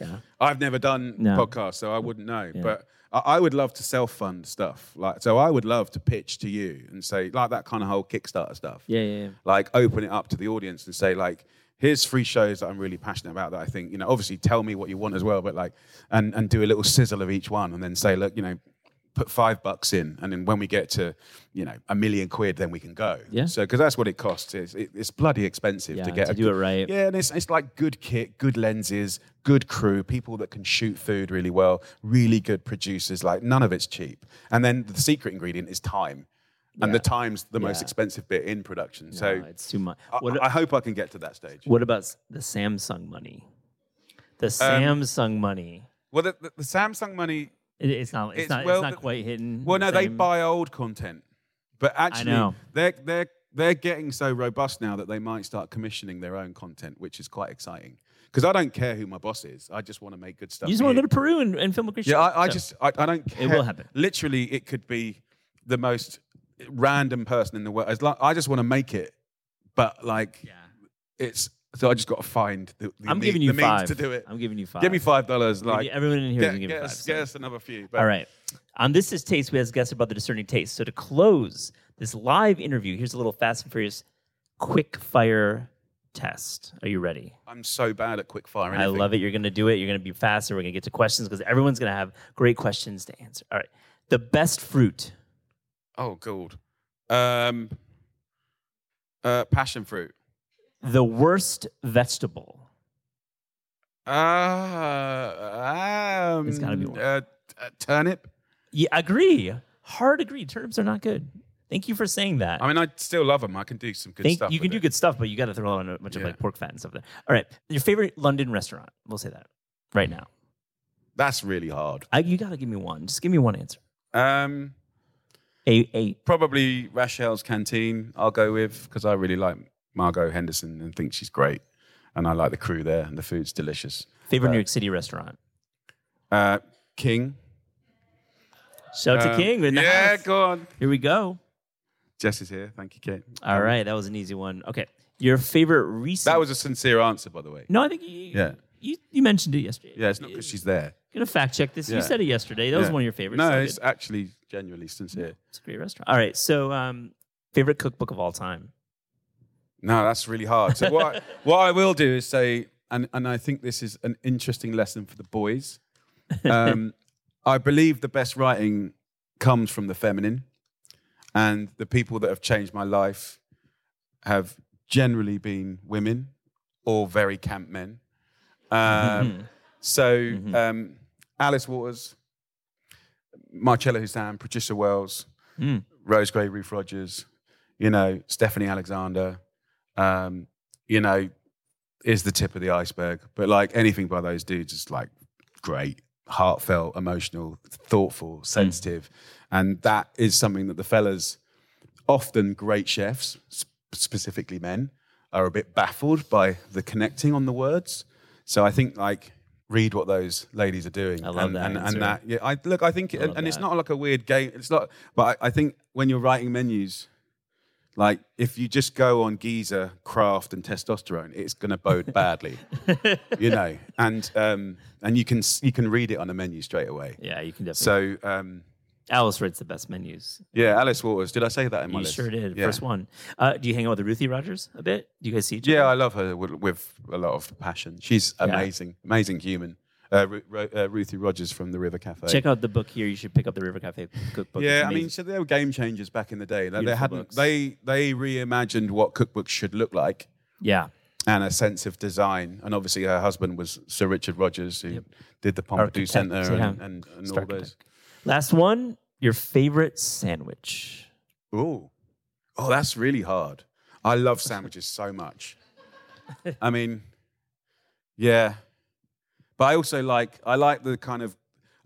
Yeah. I've never done No. podcasts, so I wouldn't know. But I, I would love to self-fund stuff. Like, so I would love to pitch to you and say, like that kind of whole Kickstarter stuff. Yeah, yeah, yeah. Like, open it up to the audience and say, like, here's three shows that I'm really passionate about. That I think, you know, obviously tell me what you want as well, but like, and and do a little sizzle of each one, and then say, look, you know. Put five bucks in, and then when we get to, you know, a million quid, then we can go. Yeah. So, because that's what it costs. It's, it, it's bloody expensive Yeah, to get to a do it right. yeah, and it's, it's like good kit, good lenses, good crew, people that can shoot food really well, really good producers. Like none of it's cheap. And then the secret ingredient is time. And the time's the most expensive bit in production. So it's too much. I, I hope I can get to that stage. what about the Samsung money? The Um, Samsung money. Well, the, the, the Samsung money, It, it's not. It's, it's- not. well, it's not quite hitting. well, no, the they buy old content. But actually, they're, they're, they're getting so robust now that they might start commissioning their own content, which is quite exciting. Because I don't care who my boss is. I just want to make good stuff. You just want to go to Peru and, and film a great Yeah. I, I So, just I, I don't care. will happen. Literally, it could be the most random person in the world. As like, I just want to make it, but like Yeah. it's so I just got to find the, the, I'm giving you the means to do it. I'm giving you five. Give me five dollars. Like everyone in here is get, gonna give get you five. us, so- get us another few. But All right. On This Is Taste, we ask guests about the discerning taste. So to close this live interview, here's a little fast and furious quick fire test. Are you ready? I'm so bad at quick fire. I love it. You're going to do it. You're going to be faster. We're going to get to questions because everyone's going to have great questions to answer. All right. The best fruit. Oh, god. Um, uh, passion fruit. The worst vegetable. Uh, um, It's gotta be one. Uh, t- turnip. Yeah, agree. Hard agree. Turnips are not good. Thank you for saying that. I mean, I still love them. I can do some good Think stuff. you can do it. good stuff, but you got to throw on a bunch of Yeah. like pork fat and stuff there. All right. Your favorite London restaurant. We'll say that right now. That's really hard. I, you got to give me one. Just give me one answer. Um, A eight. probably Rochelle's Canteen. I'll go with because I really like Margot Henderson and think she's great, and I like the crew there and the food's delicious. Favorite New York City restaurant. Uh, King. Shout out to Um, King. in the yeah, house. go on. Here we go. Jess is here. Thank you, Kate. All right, that was an easy one. Okay, your favorite recent. That was a sincere answer, by the way. no. I think you, Yeah. you you mentioned it yesterday. Yeah, it's not because she's there. Gonna fact check this. You said it yesterday. That was one of your favorites. No, so it's good. actually genuinely sincere. it's a great restaurant. All right, so um, favorite cookbook of all time. No, that's really hard. So what I, what I will do is say, and, and I think this is an interesting lesson for the boys. Um, I believe the best writing comes from the feminine, and the people that have changed my life have generally been women or very camp men. Um, So um, Alice Waters, Marcella Hazan, Patricia Wells, Rose Gray, Ruth Rogers, you know, Stephanie Alexander, um, you know, is the tip of the iceberg. But like anything by those dudes is like great, heartfelt, emotional, thoughtful, sensitive. And that is something that the fellas, often great chefs, sp- specifically men, are a bit baffled by the connecting on the words. So I think like read what those ladies are doing. I love and, that And, and that yeah, I look. I think, and, and it's not like a weird game. It's not. But I, I think when you're writing menus, like if you just go on Giza, craft, and testosterone, it's going to bode badly, you know. And um, and you can you can read it on a menu straight away. Yeah, you can definitely. So um, Alice writes the best menus. yeah, Alice Waters. Did I say that in my You list? sure did. Yeah. First one. Uh, do you hang out with Ruthie Rogers a bit? Do you guys see each other? Yeah. I love her with, with a lot of passion. She's amazing, amazing human. Uh, Ru- uh, Ruthie Rogers from the River Cafe. Check out the book here. You should pick up the River Cafe cookbook. Yeah, I mean, so they were game changers back in the day. Like, they hadn't books. they they reimagined what cookbooks should look like yeah. and a sense of design. And obviously, her husband was Sir Richard Rogers, who did the Pompidou Centre and, yeah. and, and all those. Last one. Your favorite sandwich? Oh, Oh, that's really hard. I love sandwiches so much. I mean, yeah. But I also like I like the kind of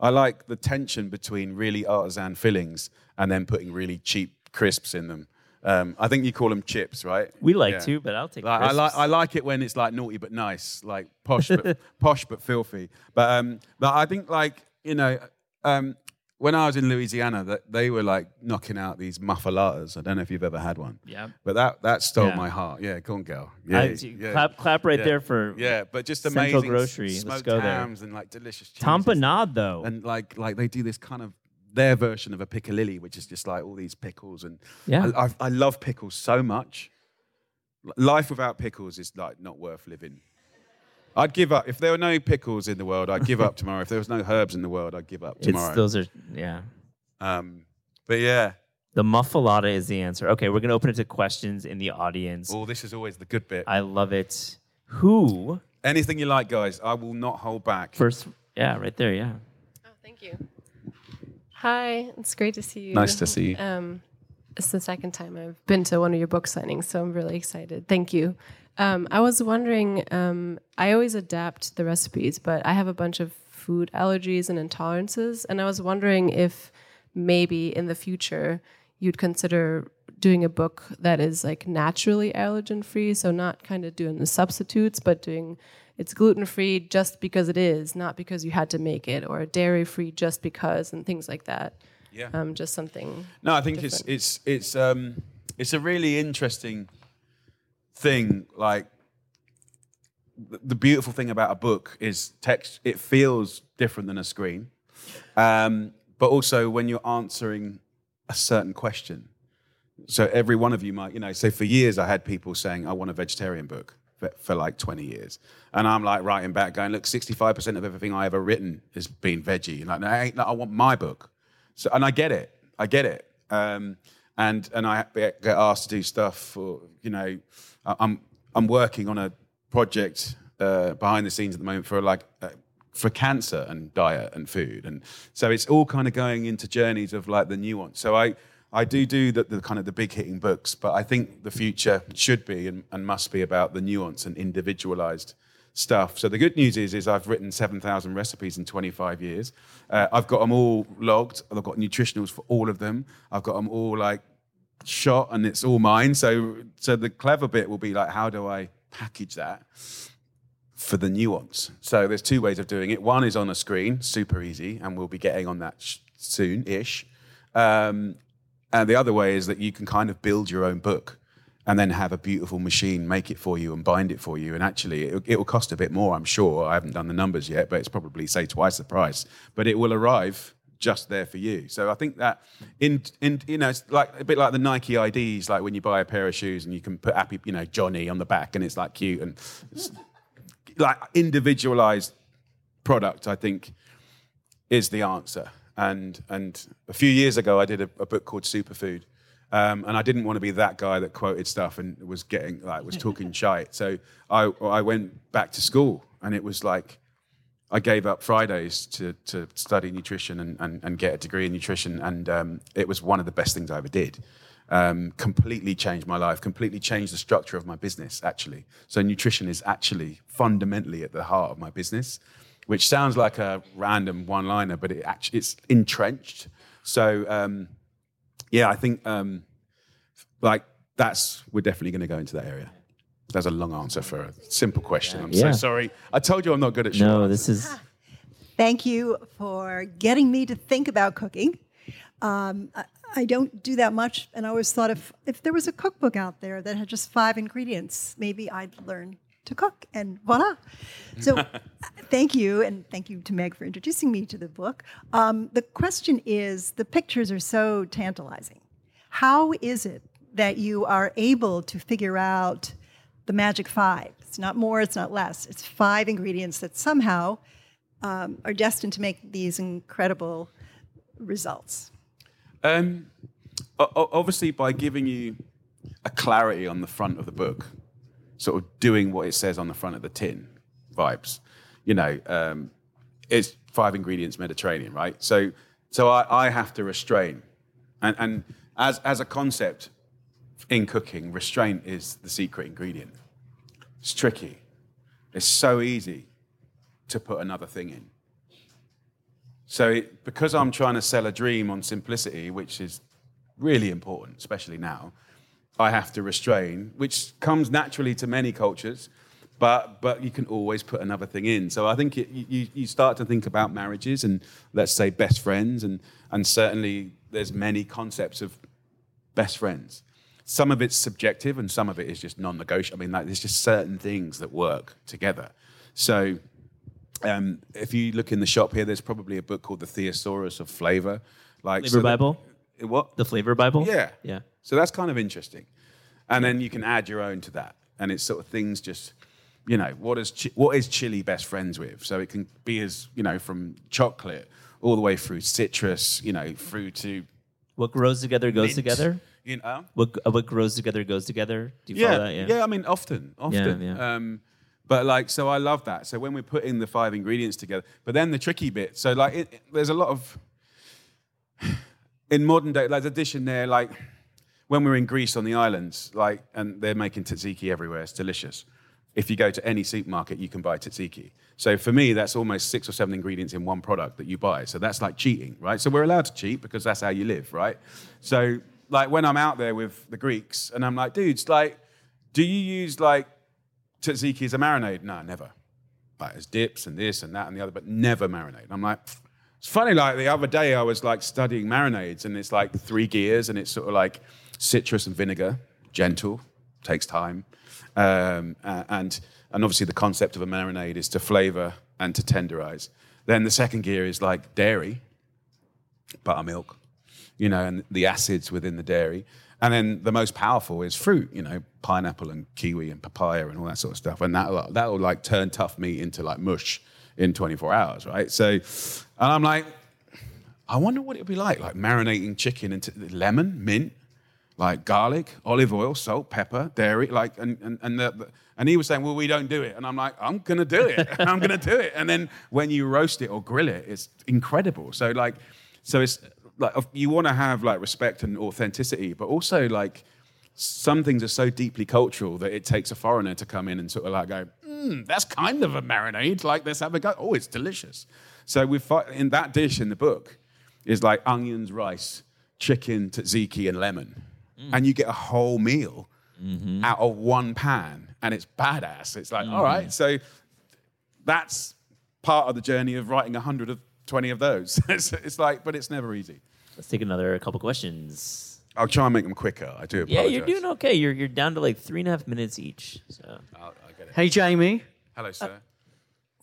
I like the tension between really artisan fillings and then putting really cheap crisps in them. Um, I think you call them chips, right? We like Yeah. to, but I'll take. Like, I like. I like it when it's like naughty but nice, like posh but posh but filthy. But um, but I think like you know, um, when I was in Louisiana, that they were like knocking out these muffulettas. I don't know if you've ever had one. Yeah. But that that stole Yeah. my heart. Yeah, go on, girl. Yeah, I- yeah. clap, clap right Yeah. there for Yeah, but just Central amazing Grocery. Let's smoked go there. hams and like delicious cheeses. Tampanade, though. And like like they do this kind of their version of a piccalilli, which is just like all these pickles and Yeah. I, I, I love pickles so much. Life without pickles is like not worth living. I'd give up if there were no pickles in the world. I'd give up tomorrow. If there was no herbs in the world, I'd give up it's tomorrow. those are yeah. um, but yeah, The muffuletta is the answer. Okay, we're gonna open it to questions in the audience. oh, this is always the good bit. I love it. Who Anything you like, guys. I will not hold back. first? Yeah, right there. Yeah. Oh, thank you. Hi, it's great to see you. Nice to see you. Um, it's the second time I've been to one of your book signings, so I'm really excited. Thank you. Um, I was wondering, um, I always adapt the recipes, but I have a bunch of food allergies and intolerances, and I was wondering if maybe in the future you'd consider doing a book that is like naturally allergen free, so not kind of doing the substitutes, but doing it's gluten free just because it is, not because you had to make it, or dairy free just because, and things like that. Yeah. Um, just something. No, I think it's it's it's um it's a really interesting thing. Like the, beautiful thing about a book is text. It feels different than a screen, um, but also when you're answering a certain question. So every one of you might, you know. So for years, I had people saying, "I want a vegetarian book." For, for like 20 years. And I'm like writing back, going, look, 65% of everything I ever written has been veggie. Like, no, I, want my book. So, and I get it. I get it. Um, and and I get asked to do stuff for you know, I'm I'm working on a project uh, behind the scenes at the moment for like uh, for cancer and diet and food, and so it's all kind of going into journeys of like the nuance. So I. I do do the, the kind of the big hitting books, but I think the future should be and, and must be about the nuance and individualized stuff. So the good news is, is I've written 7,000 recipes in 25 years. Uh, I've got them all logged. I've got nutritionals for all of them. I've got them all like shot and it's all mine. So, so the clever bit will be like, how do I package that for the nuance? So there's two ways of doing it. One is on a screen, super easy, and we'll be getting on that sh- soon-ish. Um, and the other way is that you can kind of build your own book and then have a beautiful machine make it for you and bind it for you. And actually, it, it will cost a bit more, I'm sure. I haven't done the numbers yet, but it's probably, say, twice the price. But it will arrive just there for you. So I think that in, in you know, it's like a bit like the Nike IDs, like when you buy a pair of shoes and you can put happy, you know, Johnny on the back and it's like cute and it's like individualized product, I think, is the answer. And and a few years ago, I did a, a book called Superfood, um, and I didn't want to be that guy that quoted stuff and was getting like was talking shite. So I I went back to school, and it was like I gave up Fridays to, to study nutrition and, and, and get a degree in nutrition. And um, it was one of the best things I ever did. Um, completely changed my life, completely changed the structure of my business, actually. So, nutrition is actually fundamentally at the heart of my business, which sounds like a random one liner, but it actually, it's entrenched. So, um, yeah, I think um, like that's, we're definitely going to go into that area. That's a long answer for a simple question. I'm Yeah. so sorry. I told you I'm not good at short No, answers. this is Thank you for getting me to think about cooking. Um, I, I don't do that much, and I always thought if if there was a cookbook out there that had just five ingredients, maybe I'd learn to cook, and voila. So, thank you, and thank you to Meg for introducing me to the book. Um, the question is, the pictures are so tantalizing. How is it that you are able to figure out the magic five? It's not more, it's not less. It's five ingredients that somehow um, are destined to make these incredible results. Um, obviously, by giving you a clarity on the front of the book, sort of doing what it says on the front of the tin, vibes. You know, um, it's five ingredients Mediterranean, right? So, so I, I have to restrain, and and as as a concept in cooking, restraint is the secret ingredient. It's tricky. It's so easy to put another thing in. So, it, because I'm trying to sell a dream on simplicity, which is really important, especially now, I have to restrain, which comes naturally to many cultures, but but you can always put another thing in. So I think it, you you start to think about marriages and let's say best friends, and and certainly there's many concepts of best friends. Some of it's subjective, and some of it is just non-negotiable. I mean, like, there's just certain things that work together. So um, if you look in the shop here, there's probably a book called The Thesaurus of Flavor. Like Flavor so Bible? Eh, what? the flavor Bible. Yeah. yeah. So that's kind of interesting. And then you can add your own to that. And it's sort of things just, you know, what is, chi- what is chili best friends with? So it can be as, you know, from chocolate all the way through citrus, you know, through to What grows together goes mint, together. You know? What uh, what grows together goes together. Do you yeah, follow that? yeah. I mean, often, often. yeah. Um, but like, so I love that. So when we're putting the five ingredients together, but then the tricky bit. So like, it, it- there's a lot of in modern day. There's a dish in there like when we're in Greece on the islands, like, and they're making tzatziki everywhere. It's delicious. If you go to any supermarket, you can buy tzatziki. So for me, that's almost six or seven ingredients in one product that you buy. So that's like cheating, right? So we're allowed to cheat because that's how you live, right? So like when I'm out there with the Greeks and I'm like, dudes, like, do you use like tzatziki as a marinade? No, never. Like as dips and this and that and the other, but never marinade. And I'm like, it's funny. Like the other day, I was like studying marinades, and it's like three gears, and it's sort of like citrus and vinegar, gentle, takes time, um, and and obviously the concept of a marinade is to flavor and to tenderize. Then the second gear is like dairy, buttermilk, you know, and the acids within the dairy. And then the most powerful is fruit, you know, pineapple and kiwi and papaya and all that sort of stuff. And that that'll like turn tough meat into like mush in 24 hours, right? So, and I'm like, I wonder what it would be like, like marinating chicken into lemon, mint, like garlic, olive oil, salt, pepper, dairy, like, and and and, the, the- and he was saying, well, we don't do it, and I'm like, I'm gonna do it, I'm gonna do it, and then when you roast it or grill it, it's incredible. So like, so it's like you want to have like respect and authenticity, but also like some things are so deeply cultural that it takes a foreigner to come in and sort of like go, mm, that's kind of a marinade. Like, let's have a go. Oh, it's delicious. So we fi- in that dish in the book is like onions, rice, chicken, tzatziki, and lemon, mm. and you get a whole meal mm-hmm. out of one pan, and it's badass. It's like, all right, mm. so that's part of the journey of writing a hundred of twenty of those. it's, it's like, but it's never easy. Let's take another couple questions. I'll try and make them quicker. I do Yeah, you're doing okay. You're you're down to like three and a half minutes each. So I'll, I'll get it. Hey, Jamie. Hello, sir.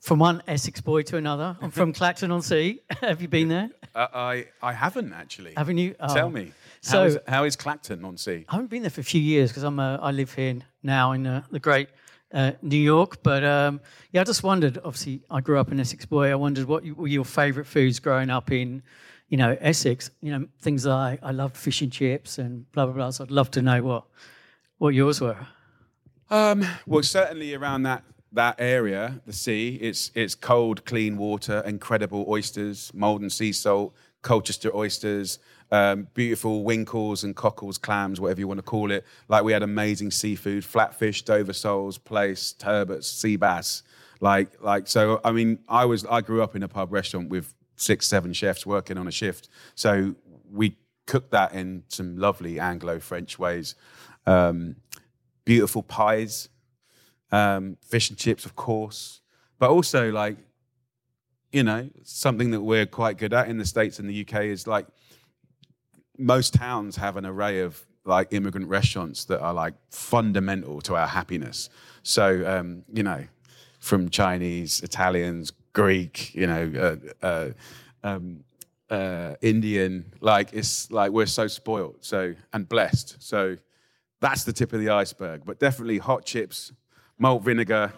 From one Essex boy to another. I'm from Clacton on Sea. Have you been there? Uh, I I haven't actually. Haven't you? Oh. Tell me. So- how, is, how is Clacton on sea? I haven't been there for a few years because I'm uh, I live here now in uh, the great uh, New York. But um, yeah, I just wondered. Obviously, I grew up an Essex boy. I wondered what were your favourite foods growing up in, you know, Essex. You know, things like I loved fish and chips and blah blah blah. So I'd love to know what what yours were. Um, well, certainly around that that area, the sea, it's it's cold, clean water, incredible oysters, Maldon sea salt, Colchester oysters, um, beautiful winkles and cockles, clams, whatever you want to call it. Like we had amazing seafood, flatfish, Dover soles, plaice, turbots, sea bass. Like like so. I mean, I was I grew up in a pub restaurant with six, seven chefs working on a shift. So we cooked that in some lovely Anglo French ways. Um, beautiful pies, um, fish and chips, of course, but also like, you know, something that we're quite good at in the States and the UK is like most towns have an array of like immigrant restaurants that are like fundamental to our happiness. So, um, you know, from Chinese, Italians, Greek, you know, uh, uh, um, uh, Indian, like it's like we're so spoiled, so and blessed. So that's the tip of the iceberg. But definitely hot chips, malt vinegar,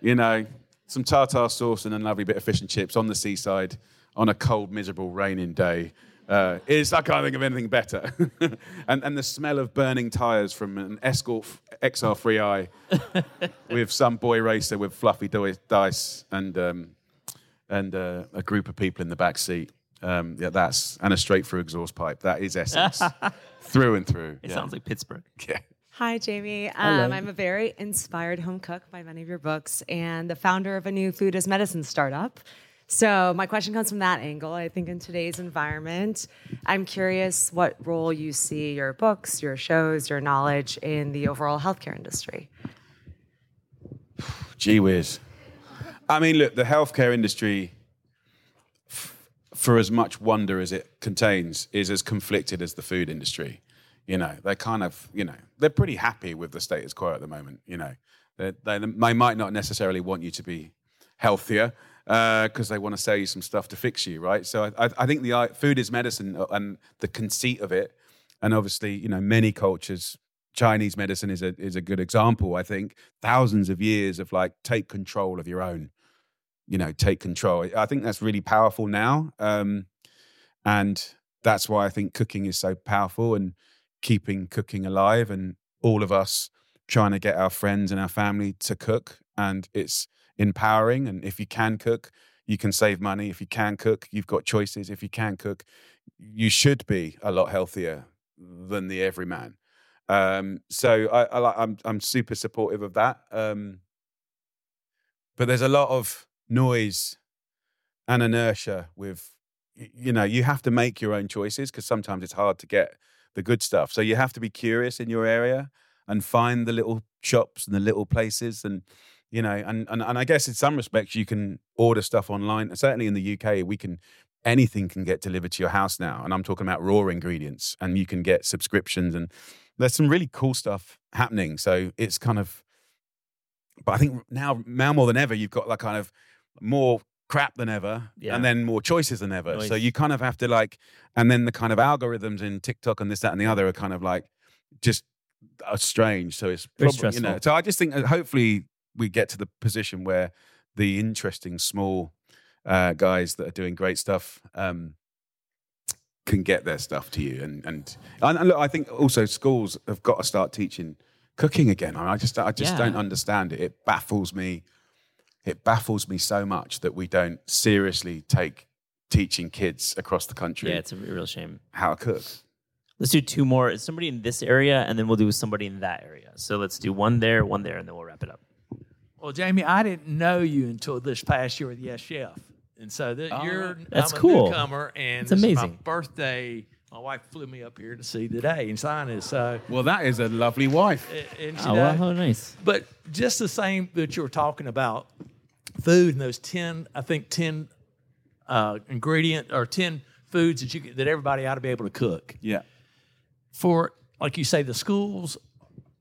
you know, some tartar sauce and a lovely bit of fish and chips on the seaside on a cold, miserable, raining day. Uh, is I can't think of anything better. and, and the smell of burning tires from an Escort XR3i with some boy racer with fluffy dice and um, and uh, a group of people in the back seat. Um, yeah, that's and a straight through exhaust pipe. That is Essex through and through. It yeah. sounds like Pittsburgh. Yeah. Hi, Jamie. Um, I'm a very inspired home cook by many of your books and the founder of a new food as medicine startup. So, my question comes from that angle. I think in today's environment, I'm curious what role you see your books, your shows, your knowledge in the overall healthcare industry. Gee whiz. I mean, look, the healthcare industry, f- for as much wonder as it contains, is as conflicted as the food industry. You know, they're kind of, you know, they're pretty happy with the status quo at the moment. You know, they, they, they might not necessarily want you to be healthier because uh, they want to sell you some stuff to fix you, right? So I, I think the uh, food is medicine uh, and the conceit of it, and obviously, you know, many cultures Chinese medicine is a is a good example. I think thousands of years of like take control of your own, you know, take control. I think that's really powerful now, um, and that's why I think cooking is so powerful and keeping cooking alive, and all of us trying to get our friends and our family to cook, and it's empowering. And if you can cook, you can save money. If you can cook, you've got choices. If you can cook, you should be a lot healthier than the everyman. Um, so I, am I'm, I'm super supportive of that. Um, but there's a lot of noise and inertia with, you know, you have to make your own choices because sometimes it's hard to get the good stuff. So you have to be curious in your area and find the little shops and the little places and you know and, and and i guess in some respects you can order stuff online certainly in the uk we can anything can get delivered to your house now and i'm talking about raw ingredients and you can get subscriptions and there's some really cool stuff happening. So it's kind of, but I think now, now more than ever, you've got like kind of more crap than ever yeah. and then more choices than ever. So you kind of have to like, and then the kind of algorithms in TikTok and this, that, and the other are kind of like just are strange. So it's probably, you know, so I just think uh, hopefully we get to the position where the interesting small uh, guys that are doing great stuff um, can get their stuff to you. And and and look, I think also schools have got to start teaching cooking again. I, mean, I just I just yeah. don't understand it. It baffles me. It baffles me so much that we don't seriously take teaching kids across the country. Yeah, it's a real shame. How to cook. Let's do two more. It's somebody in this area, and then we'll do somebody in that area. So let's do one there, one there, and then we'll wrap it up. Well, Jamie, I didn't know you until this past year with Yes Chef. And so oh, you're that's I'm a cool. newcomer, and it's amazing. my birthday. My wife flew me up here to see today and sign it. So well, that is a lovely wife. And, oh, well, how nice. But just the same that you were talking about food and those ten, I think ten uh, ingredient or ten foods that you that everybody ought to be able to cook. Yeah. For like you say, the schools.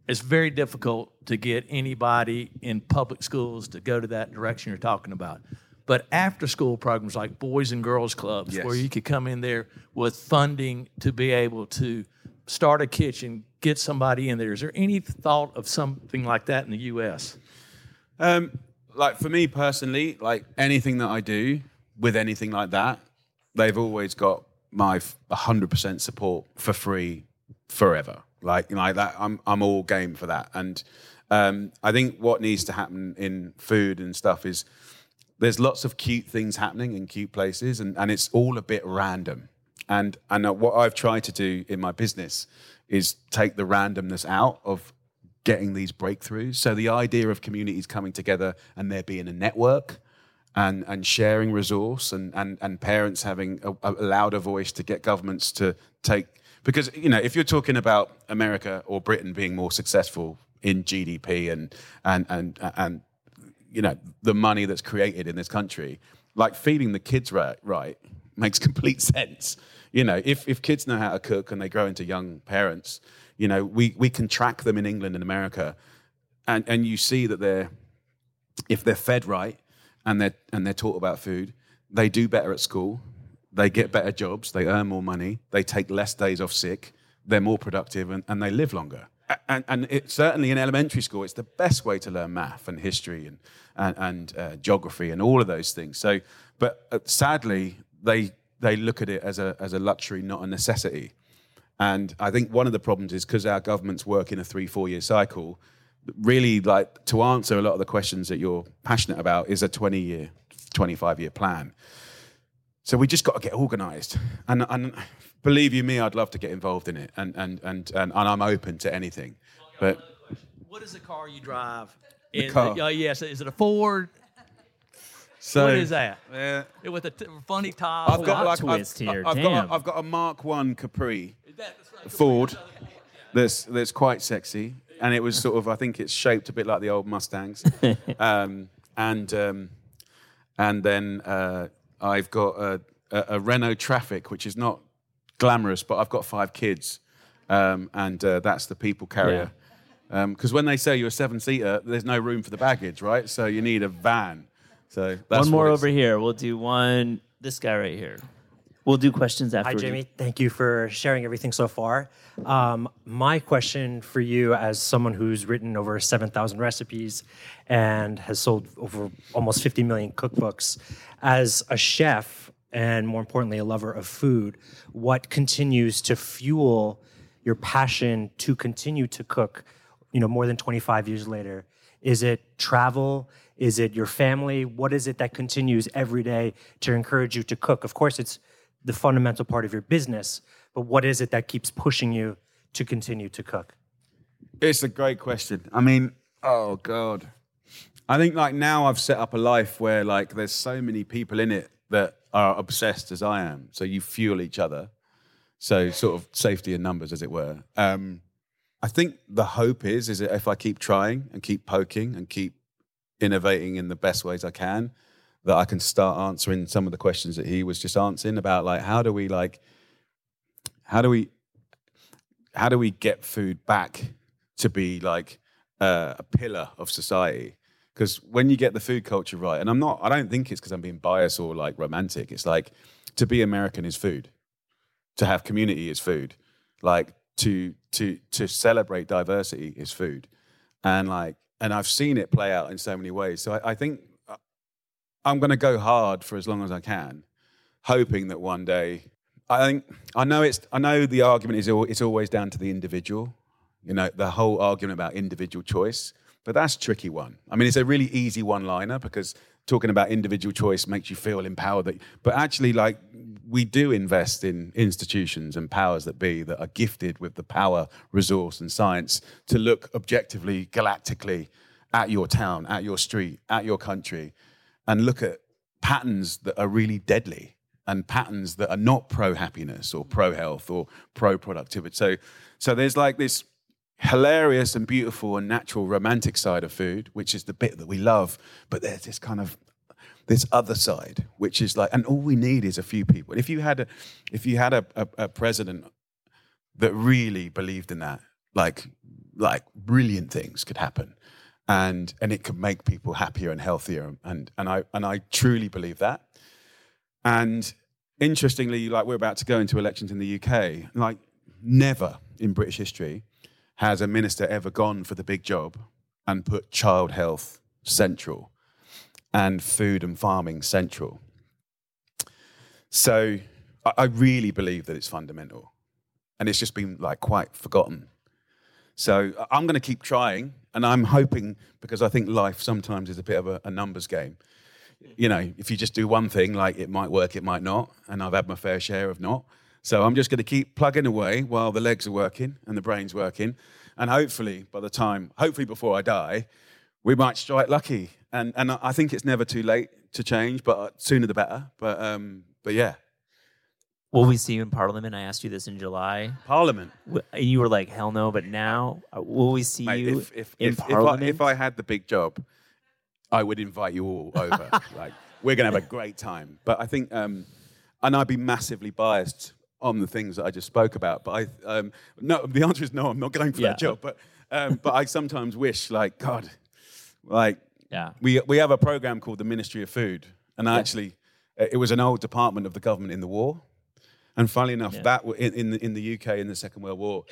It's very difficult to get anybody in public schools to go to that direction you're talking about. But after school programs like boys and girls clubs yes. where you could come in there with funding to be able to start a kitchen get somebody in there. Is there any thought of something like that in the us um, like for me personally like anything that i do with anything like that they've always got my 100% support for free forever like like that i'm i'm all game for that and Um, I think what needs to happen in food and stuff is there's lots of cute things happening in cute places, and, and it's all a bit random. And and uh, what I've tried to do in my business is take the randomness out of getting these breakthroughs. So the idea of communities coming together and there being a network and, and sharing resource and, and, and parents having a, a louder voice to get governments to take because you know if you're talking about America or Britain being more successful in GDP and and and and you know the money that's created in this country, like feeding the kids right, right makes complete sense. You know, if if kids know how to cook and they grow into young parents, you know, we we can track them in England and America, and and you see that they're if they're fed right and they're and they're taught about food, they do better at school, they get better jobs, they earn more money, they take less days off sick, they're more productive, and, and they live longer. And, and it, certainly in elementary school, it's the best way to learn math and history and, and, and uh, geography and all of those things. So, but uh, sadly, they, they look at it as a, as a luxury, not a necessity. And I think one of the problems is because our governments work in a three, four year cycle, really like to answer a lot of the questions that you're passionate about is a 20 year, 25 year plan. So we just got to get organized. And, and believe you me, I'd love to get involved in it. And, and, and, and, and I'm open to anything. But what is the car you drive? The In- car. Uh, yes, is it a Ford? so what is that? Yeah. With a t- funny top. I've got like twist I've, here, I've got a, I've got a Mark One Capri Ford that's that's quite sexy, and it was sort of I think it's shaped a bit like the old Mustangs, um, and um, and then uh, I've got a, a, a Renault Trafic, which is not glamorous, but I've got five kids, um, and uh, that's the people carrier. Because when they say you're a seven seater, there's no room for the baggage, right? So you need a van. So that's one more over here. We'll do one. This guy right here. We'll do questions after. Hi, Jamie. Thank you for sharing everything so far. Um, my question for you, as someone who's written over 7,000 recipes and has sold over almost 50 million cookbooks, as a chef and more importantly, a lover of food, what continues to fuel your passion to continue to cook, you know, more than 25 years later? Is it travel? Is it your family? What is it that continues every day to encourage you to cook? Of course, it's the fundamental part of your business, but what is it that keeps pushing you to continue to cook? It's a great question. I mean, oh god. I think like now I've set up a life where like there's so many people in it that are obsessed as I am. So you fuel each other. So sort of safety in numbers, as it were. Um, I think the hope is is that if I keep trying and keep poking and keep innovating in the best ways I can, that I can start answering some of the questions that he was just answering about like how do we like how do we how do we get food back to be like uh, a pillar of society? Because when you get the food culture right, and I'm not, I don't think it's because I'm being biased or like romantic. It's like to be American is food, to have community is food, like to to to celebrate diversity is food, and like, and I've seen it play out in so many ways. So I, I think I'm going to go hard for as long as I can, hoping that one day. I think I know it's. I know the argument is it's always down to the individual. You know, the whole argument about individual choice, but that's tricky one. I mean, it's a really easy one-liner because talking about individual choice makes you feel empowered. That, but actually, like we do invest in institutions and powers that be that are gifted with the power, resource, and science to look objectively, galactically at your town, at your street, at your country, and look at patterns that are really deadly and patterns that are not pro happiness or pro health or pro productivity. So, so there's like this hilarious and beautiful and natural romantic side of food, which is the bit that we love, but there's this kind of this other side, which is like, and all we need is a few people. If you had a, if you had a, a, a president that really believed in that, like, like brilliant things could happen, and and it could make people happier and healthier, and and I and I truly believe that. And interestingly, like we're about to go into elections in the UK, like never in British history has a minister ever gone for the big job and put child health central and food and farming central. So I really believe that it's fundamental. And it's just been like quite forgotten. So I- I'm going to keep trying, and I'm hoping because I think life sometimes is a bit of a, a numbers game. You know, if you just do one thing, like it might work, it might not, and I've had my fair share of not. So I'm just going to keep plugging away while the legs are working and the brain's working, and hopefully by the time, hopefully before I die, we might strike lucky. And and I think it's never too late to change, but sooner the better. But um, but yeah, Will we see you in Parliament? I asked you this in July. Parliament. W- And you were like, hell no. But now, uh, will we see Mate, you if, if, in if, if, I, Parliament? if I had the big job, I would invite you all over. like, we're going to have a great time. But I think, um, and I'd be massively biased on the things that I just spoke about. But I, um, no, the answer is no. I'm not going for Yeah. that job. But, um, but I sometimes wish, like, God, like, yeah. we we have a program called the Ministry of Food, and I actually, it was an old department of the government in the war. And funnily enough, Yeah. that in, in, the, in the UK in the Second World War,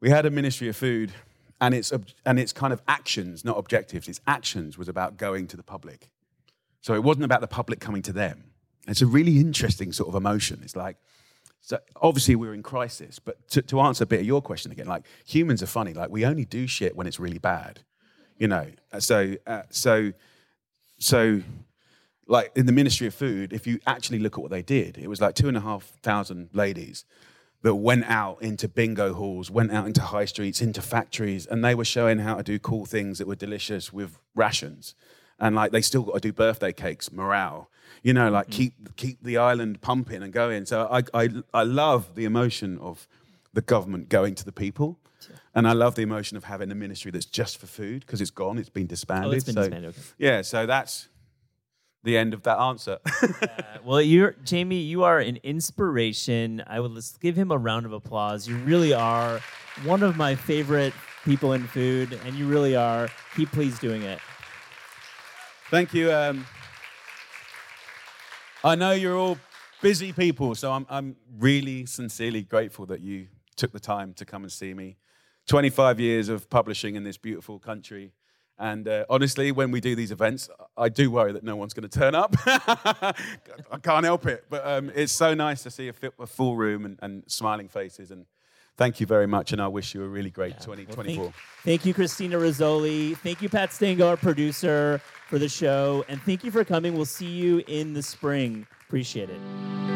we had a Ministry of Food, and its and its kind of actions, not objectives. Its actions was about going to the public. So it wasn't about the public coming to them. It's a really interesting sort of emotion. It's like, so obviously we're in crisis, but to, to answer a bit of your question again, like humans are funny. Like we only do shit when it's really bad, you know. Uh, So uh, so so like in the Ministry of Food, if you actually look at what they did, it was like two and a half thousand ladies that went out into bingo halls, went out into high streets, into factories, and they were showing how to do cool things that were delicious with rations. And like they still got to do birthday cakes, morale, you know, like mm. keep keep the island pumping and going. So I I I love the emotion of the government going to the people. And I love the emotion of having a ministry that's just for food because it's gone, it's been oh, disbanded. Oh, been so, disbanded, okay. Yeah, so that's the end of that answer. Well, you're Jamie. You are an inspiration. I would let's give him a round of applause. You really are one of my favorite people in food, and you really are. Keep please doing it. Thank you. Um, I know you're all busy people, so I'm, I'm really sincerely grateful that you took the time to come and see me. 25 years of publishing in this beautiful country. And uh, honestly, when we do these events, I do worry that no one's going to turn up. I can't help it. But um, it's so nice to see a, full room and, and smiling faces. And thank you very much. And I wish you a really great Well, 2024. thank, thank you, Christina Rizzoli. Thank you, Pat Stango, our producer, for the show. And thank you for coming. We'll see you in the spring. Appreciate it.